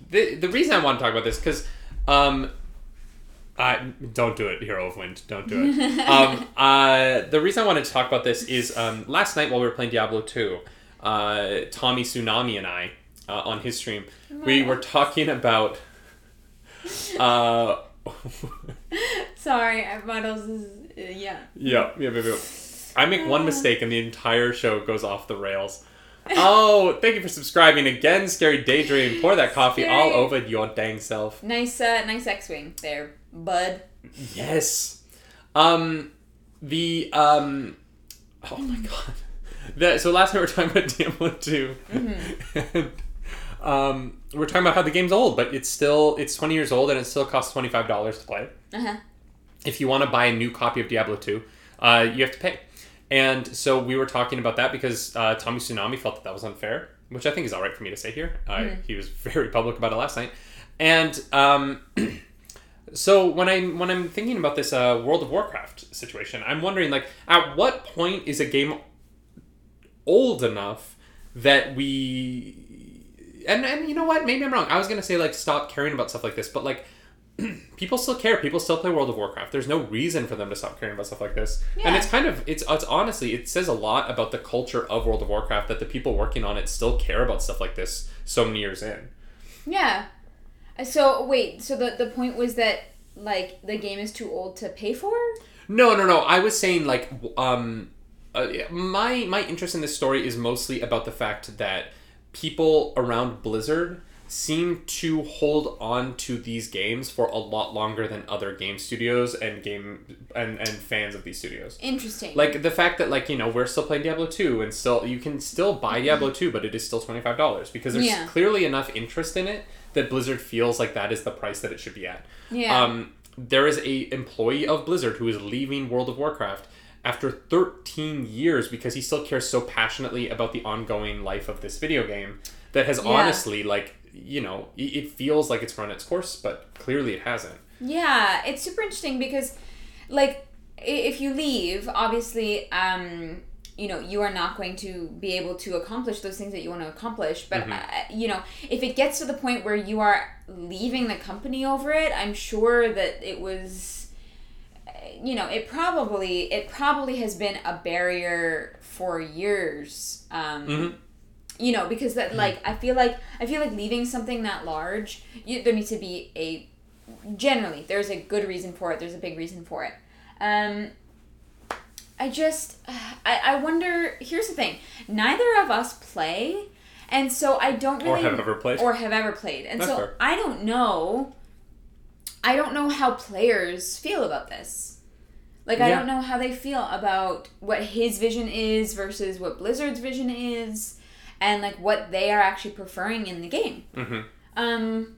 A: the the reason I want to talk about this because um, I don't do it, Hero of Wind. Don't do it. [laughs] um, uh, the reason I wanted to talk about this is um, last night while we were playing Diablo two, uh, Tommy Tsunami and I uh, on his stream we were talking about. Uh, [laughs]
B: Sorry, Models is uh, yeah.
A: yeah, yeah, yeah, yeah. I make one mistake and the entire show goes off the rails. Oh, thank you for subscribing again, Scary Daydream. Pour that coffee all over your dang self.
B: Nice, uh, nice X-wing there, bud.
A: Yes. Um, the um, oh my god. That so last night we were talking about Diablo 2 and [laughs] um, we're talking about how the game's old, but it's still it's twenty years old and it still costs twenty five dollars to play.
B: Uh huh.
A: If you want to buy a new copy of Diablo 2, uh, you have to pay. And so we were talking about that because uh, Tommy Tsunami felt that that was unfair, which I think is all right for me to say here. Uh, He was very public about it last night, and um, [clears throat] so when I when I'm thinking about this uh, World of Warcraft situation, I'm wondering like at what point is a game old enough that we and and you know what? Maybe I'm wrong. I was gonna say like stop caring about stuff like this, but like [clears throat] people still care. People still play World of Warcraft. There's no reason for them to stop caring about stuff like this. And it's kind of it's it's honestly it says a lot about the culture of World of Warcraft that the people working on it still care about stuff like this so many years in.
B: Yeah. So wait, so the the point was that like the game is too old to pay for?
A: No, no, no. I was saying like um uh, my my interest in this story is mostly about the fact that people around Blizzard seem to hold on to these games for a lot longer than other game studios and game and, and fans of these studios.
B: Interesting.
A: Like the fact that like, you know, we're still playing Diablo 2 and still you can still buy Diablo 2 but it is still $25 because there's
B: Yeah.
A: clearly enough interest in it that Blizzard feels like that is the price that it should be at.
B: Yeah.
A: Um, there is a employee of Blizzard who is leaving World of Warcraft after 13 years because he still cares so passionately about the ongoing life of this video game that has
B: Yeah.
A: honestly like you know it it feels like it's run its course but clearly it hasn't
B: Yeah, it's super interesting because, like, if you leave, obviously, um, you know, you are not going to be able to accomplish those things that you want to accomplish. But, uh, you know, if it gets to the point where you are leaving the company over it, I'm sure that it was, you know, it probably it probably has been a barrier for years. Um,
A: Mhm.
B: You know, because that like I feel like I feel like leaving something that large, you, there needs to be a generally there's a good reason for it there's a big reason for it um i just [sighs] i, I wonder here's the thing. Neither of us play and so i don't really or
A: have ever played.
B: or have ever played. And
A: That's
B: so
A: fair.
B: i don't know i don't know how players feel about this. Like i don't know how they feel about what his vision is versus what blizzard's vision is and like what they are actually preferring in the game.
A: Hmm
B: um,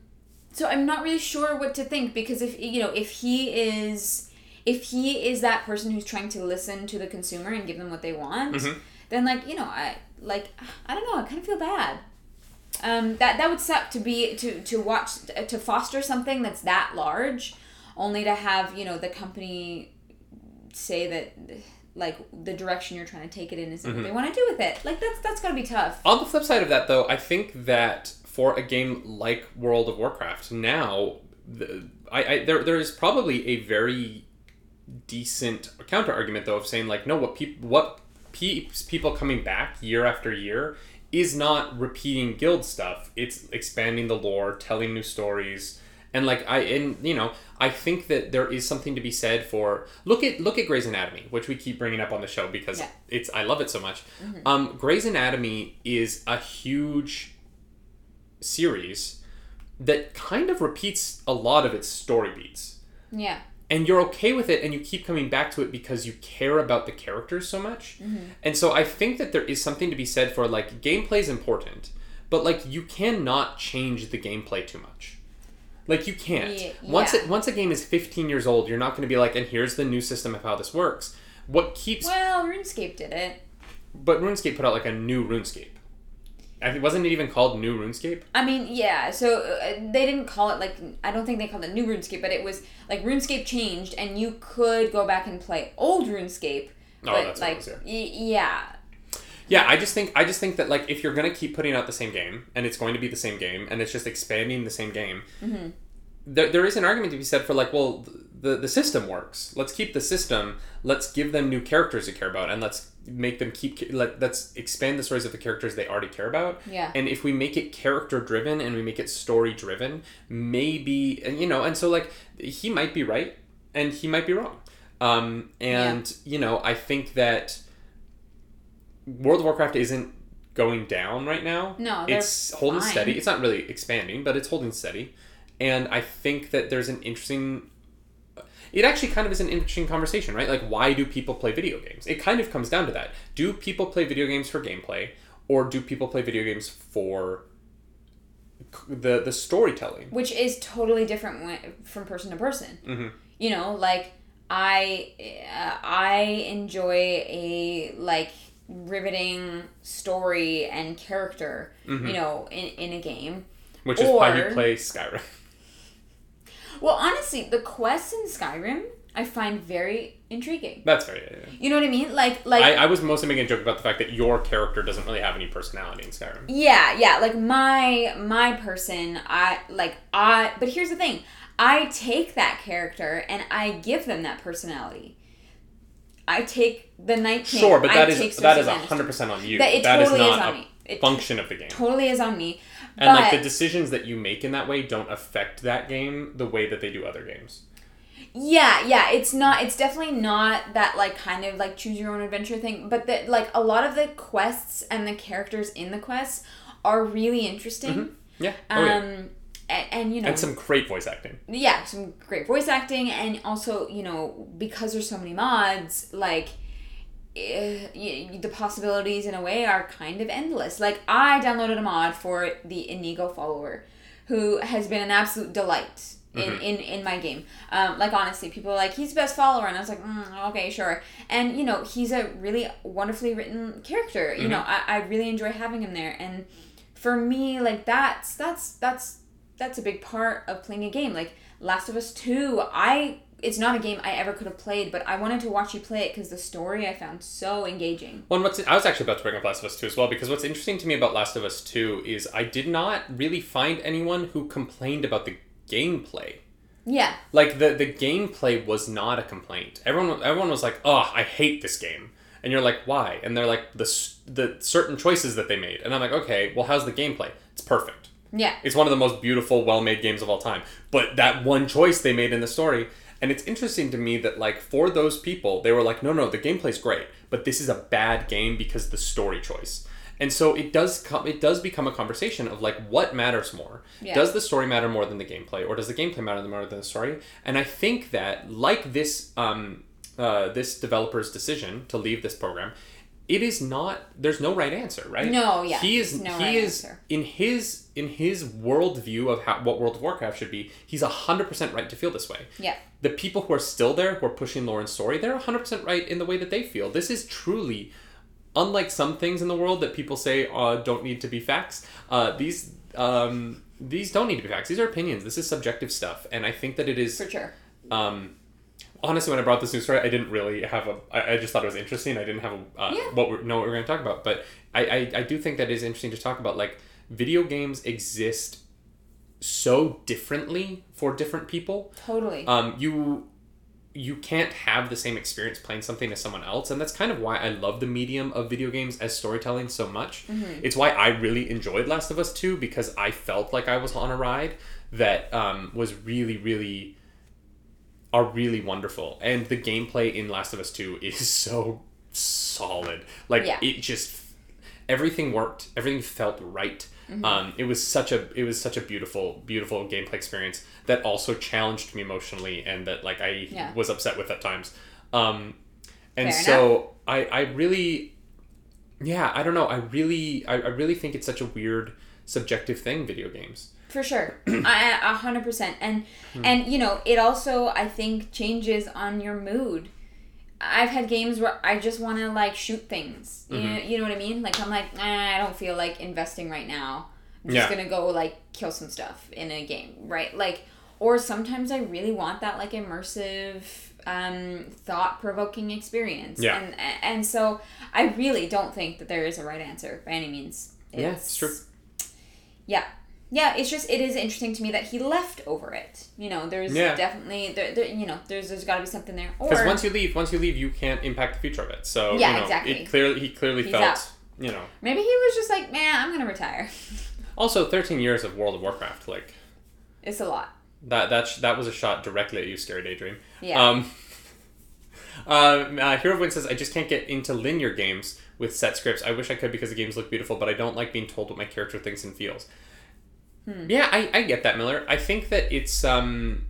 B: so I'm not really sure what to think because if you know if he is if he is that person who's trying to listen to the consumer and give them what they want,
A: Mhm.
B: then like you know I like I don't know I kind of feel bad. Um, that that would suck to be to to watch to foster something that's that large, only to have you know the company say that like the direction you're trying to take it in isn't what they want to do with it. Like that's that's gotta be tough.
A: On the flip side of that, though, I think that for a game like World of Warcraft, now the, I, I there there is probably a very decent counter argument though of saying like no, what people what keeps people coming back year after year is not repeating guild stuff. It's expanding the lore, telling new stories. And like I and you know, I think that there is something to be said for look at look at Grey's Anatomy, which we keep bringing up on the show because
B: Yeah.
A: it's I love it so much. Um, Grey's Anatomy is a huge series that kind of repeats a lot of its story beats.
B: Yeah.
A: And you're okay with it and you keep coming back to it because you care about the characters so much. Mm-hmm. And so I think that there is something to be said for like gameplay is important, but like you cannot change the gameplay too much. Like you can't.
B: Ye-
A: Once it once a game is 15 years old, you're not going to be like and here's the new system of how this works. What keeps
B: Well, RuneScape did it.
A: but RuneScape put out like a new RuneScape. I think wasn't it even called New RuneScape?
B: I mean, yeah. So uh, they didn't call it like I don't think they called it new RuneScape, but it was like RuneScape changed, and you could go back and play old RuneScape.
A: Oh,
B: but
A: that's what it
B: like,
A: was, yeah.
B: y- yeah,
A: Yeah, I just think I just think that like if you're gonna keep putting out the same game and it's going to be the same game and it's just expanding the same game,
B: Mm-hmm.
A: There, there is an argument to be said for like, well, the the system works. Let's keep the system. Let's give them new characters to care about and let's make them keep let let's expand the stories of the characters they already care about.
B: Yeah.
A: And if we make it character driven and we make it story driven, maybe and you know and so like he might be right and he might be wrong. Um, and you know I think that World of Warcraft isn't going down right now.
B: No,
A: it's holding
B: fine.
A: steady. It's not really expanding, but it's holding steady. And I think that there's an interesting. It actually kind of is an interesting conversation, right? Like, why do people play video games? It kind of comes down to that. Do people play video games for gameplay, or do people play video games for the the storytelling?
B: which is totally different when, from person to person.
A: Mhm.
B: You know, like I uh, I enjoy a like riveting story and character.
A: Mm-hmm.
B: You know, in in a game.
A: Which is why you play Skyrim. [laughs]
B: Well, honestly, the quests in Skyrim I find very intriguing.
A: That's very. Yeah, yeah.
B: You know what I mean? Like like
A: I, I was mostly making a joke about the fact that your character doesn't really have any personality in Skyrim.
B: Yeah, yeah, like my my person, I like I but here's the thing. I take that character and I give them that personality. I take the Night King.
A: Sure, but
B: I
A: that
B: take
A: is that is hundred percent on you.
B: That it
A: That is
B: totally is
A: not
B: on
A: a
B: me. It
A: function of the game.
B: totally is on me.
A: And
B: but
A: like the decisions that you make in that way don't affect that game the way that they do other games.
B: Yeah, yeah, it's not. It's definitely not that like kind of like choose your own adventure thing. But that like a lot of the quests and the characters in the quests are really interesting.
A: Yeah. Oh, yeah.
B: Um, and, and you know,
A: And some great voice acting.
B: yeah, some great voice acting, and also you know because there's so many mods, like. Eh, the possibilities in a way are kind of endless. Like I downloaded a mod for the Inigo follower, who has been an absolute delight in, in, in my game. Um, like honestly, people are like he's the best follower, and I was like, mm, okay, sure. And you know he's a really wonderfully written character. You know I, I really enjoy having him there, and for me like that's that's that's that's a big part of playing a game. Like Last of Us Two, I it's not a game I ever could have played, but I wanted to watch you play it because the story I found so engaging.
A: Well, and what's I was actually about to bring up Last of Us 2 as well because what's interesting to me about Last of Us 2 is I did not really find anyone who complained about the gameplay.
B: Yeah,
A: Like the the gameplay was not a complaint. Everyone everyone was like, "Oh, I hate this game." And you're like, "Why?" And they're like, "The the certain choices that they made." And I'm like, "Okay, well, how's the gameplay?" It's perfect.
B: yeah,
A: It's one of the most beautiful, well-made games of all time. But that one choice they made in the story, and it's interesting to me that like for those people, they were like, "No, no, the gameplay's great, but this is a bad game because the story choice." And so it does come it does become a conversation of like what matters more.
B: Yeah.
A: Does the story matter more than the gameplay or does the gameplay matter more than the story? And I think that like this um uh, this developer's decision to leave this program, it is not. There's no right answer, right?
B: No, yeah,
A: He is.
B: no
A: he
B: right
A: is
B: answer.
A: in his in his worldview of how, what World of Warcraft should be. He's hundred percent right to feel this way.
B: yeah,
A: The people who are still there, who are pushing Lauren's story, they're hundred percent right in the way that they feel. This is truly, unlike some things in the world that people say uh, don't need to be facts. Uh, these um, these don't need to be facts. These are opinions. This is subjective stuff, and I think that it is
B: for sure.
A: um, honestly, when I brought this news story, I didn't really have a. I, I just thought it was interesting. I didn't have a uh,
B: Yeah.
A: what we're, know what we're going to talk about, but I, I I do think that is interesting to talk about. Like video games exist so differently for different people.
B: Totally.
A: Um, you you can't have the same experience playing something as someone else and that's kind of why i love the medium of video games as storytelling so much it's why i really enjoyed last of us 2 because i felt like i was on a ride that um, was really really are really wonderful. And the gameplay in last of us 2 [laughs] is so solid. Like
B: Yeah.
A: it just everything worked. Everything felt right.
B: Mm-hmm.
A: um, it was such a it was such a beautiful beautiful gameplay experience that also challenged me emotionally and that like i
B: Yeah.
A: was upset with at times. Um, and
B: Fair
A: so i i really yeah i don't know. I really I, I really think it's such a weird subjective thing video games
B: For sure, [clears throat] I a hundred percent, and
A: Hmm.
B: and you know it also I think changes on your mood. I've had games where I just want to like shoot things. You,
A: Mm-hmm.
B: know, you know what I mean? Like I'm like I don't feel like investing right now. I'm just
A: Yeah.
B: gonna go like kill some stuff in a game, right? Like, or sometimes I really want that like immersive, um, thought provoking experience.
A: Yeah.
B: And and so I really don't think that there is a right answer by any means.
A: Yeah, it's true.
B: Yeah. Yeah, it's just it is interesting to me that he left over it. You know, there's
A: Yeah.
B: definitely there, there you know, there's there's got to be something there.
A: Because once you leave once you leave you can't impact the future of it so
B: Yeah,
A: you know
B: exactly.
A: it clearly he clearly
B: He's
A: felt
B: out.
A: you know
B: maybe he was just like, "Man, I'm to retire." [laughs]
A: also 13 years of world of warcraft like
B: it's a lot.
A: that that sh- that was a shot directly at you scary daydream
B: Yeah.
A: um uh, [laughs] uh, Hero of Wind says, I just can't get into linear games with set scripts. I wish I could because the games look beautiful, but I don't like being told what my character thinks and feels.
B: Hmm.
A: Yeah, I, I get that, Miller. I think that it's um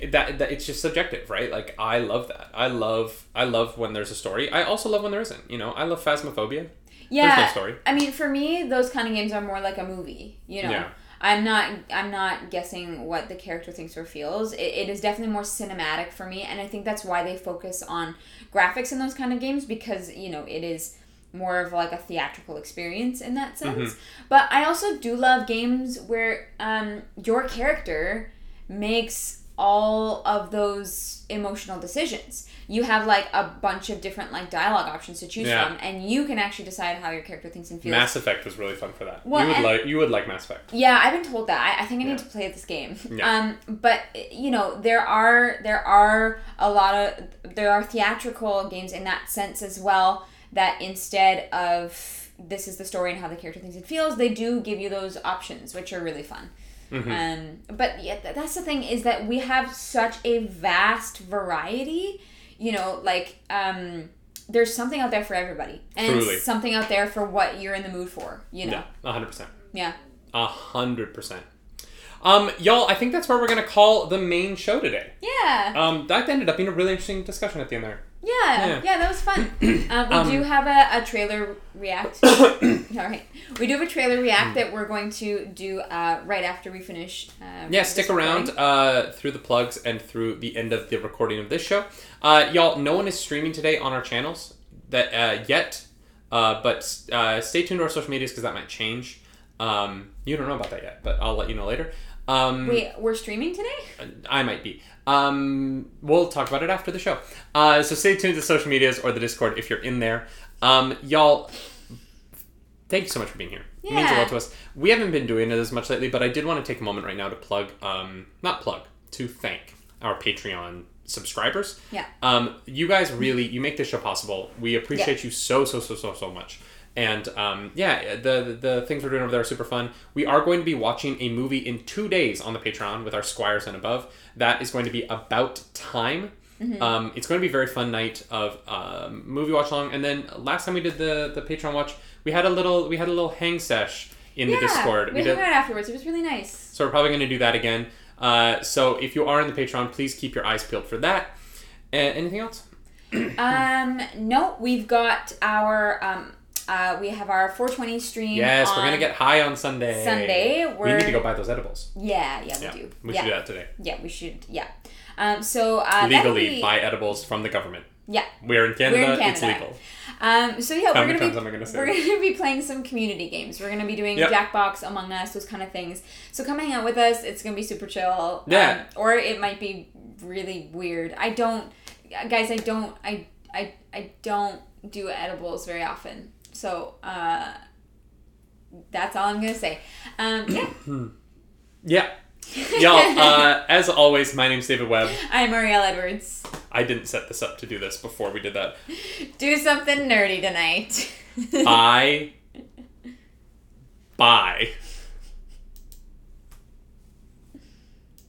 A: that, that it's just subjective, right? Like I love that. I love I love when there's a story. I also love when there isn't. You know, I love Phasmophobia.
B: yeah.
A: There's no story.
B: I mean, for me, those kind of games are more like a movie, you know.
A: Yeah.
B: I'm not I'm not guessing what the character thinks or feels. It, it is definitely more cinematic for me, and I think that's why they focus on graphics in those kind of games because you know it is more of like a theatrical experience in that sense. But I also do love games where um, your character makes all of those emotional decisions. You have like a bunch of different like dialogue options to choose
A: Yeah.
B: from, and you can actually decide how your character thinks and feels.
A: Mass Effect was really fun for that.
B: Well,
A: you would like you would like Mass Effect.
B: Yeah, I've been told that. I, I think I need
A: Yeah.
B: to play this game.
A: Yeah.
B: Um, but you know, there are there are a lot of there are theatrical games in that sense as well. That instead of this is the story and how the character thinks and feels, they do give you those options, which are really fun.
A: Mm-hmm.
B: Um, but yeah, th- that's the thing is that we have such a vast variety. You know, like um, there's something out there for everybody, and
A: Truly.
B: something out there for what you're in the mood for. You know,
A: Yeah, hundred percent.
B: yeah.
A: A hundred percent. Um, y'all, I think that's where we're gonna call the main show today.
B: Yeah.
A: Um, that ended up being a really interesting discussion at the end there.
B: Yeah,
A: Yeah.
B: yeah, that was fun. [coughs] Um, we
A: Um,
B: do have a, a trailer react. [coughs] All right, we do have a trailer react that we're going to do uh, right after we finish. Uh,
A: Yeah, stick around uh, through the plugs and through the end of the recording of this show. Uh, y'all, no one is streaming today on our channels that uh, yet, uh, but uh, stay tuned to our social medias because that might change. Um, you don't know about that yet, but I'll let you know later. Um,
B: Wait, we're streaming today?
A: I might be. Um, we'll talk about it after the show. Uh, so stay tuned to social medias or the Discord if you're in there. Um, y'all, thank you so much for being here. It means a
B: Yeah.
A: lot to us. We haven't been doing it as much lately, but I did want to take a moment right now to plug, um, not plug, to thank our Patreon subscribers.
B: Yeah.
A: Um, you guys really, you make this show possible. We appreciate you so, so, so, so, so much. And um, yeah, the, the things we're doing over there are super fun. We are going to be watching a movie in two days on the Patreon with our Squires and above. That is going to be about time. Um, it's going to be a very fun night of um, movie watch along. And then last time we did the the Patreon watch, we had a little we had a little hang sesh in
B: yeah,
A: the Discord.
B: We
A: We did,
B: out afterwards. It was really nice.
A: so we're probably going to do that again. Uh, so if you are in the Patreon, please keep your eyes peeled for that. Uh, anything else? [clears throat]
B: Um, no, we've got our um, uh, we have our 420 stream.
A: Yes, we're gonna get high on Sunday.
B: Sunday.
A: We
B: We're
A: need to go buy those edibles.
B: Yeah, yeah, we
A: Yeah,
B: do.
A: we
B: yeah.
A: should do that today.
B: Yeah, we should. Yeah. Um, so uh,
A: Legally
B: be-
A: buy edibles from the government.
B: Yeah.
A: We're in Canada.
B: We're in
A: It's legal.
B: Um, so yeah,
A: How
B: we're gonna be
A: gonna
B: we're
A: that?
B: gonna be playing some community games. We're gonna be doing
A: Yep.
B: Jackbox, Among Us, those kind of things. So come hang out with us. It's gonna be super chill.
A: Yeah.
B: Um, or it might be really weird. I don't, guys. I don't. I I I don't do edibles very often. So uh, that's all I'm gonna say. Um, yeah. [clears throat]
A: Yeah. Y'all, [laughs] uh, as always, my name's David Webb.
B: I'm Ariel Edwards.
A: I didn't set this up to do this before we did that. [laughs]
B: Do something nerdy tonight.
A: Bye. [laughs] Bye.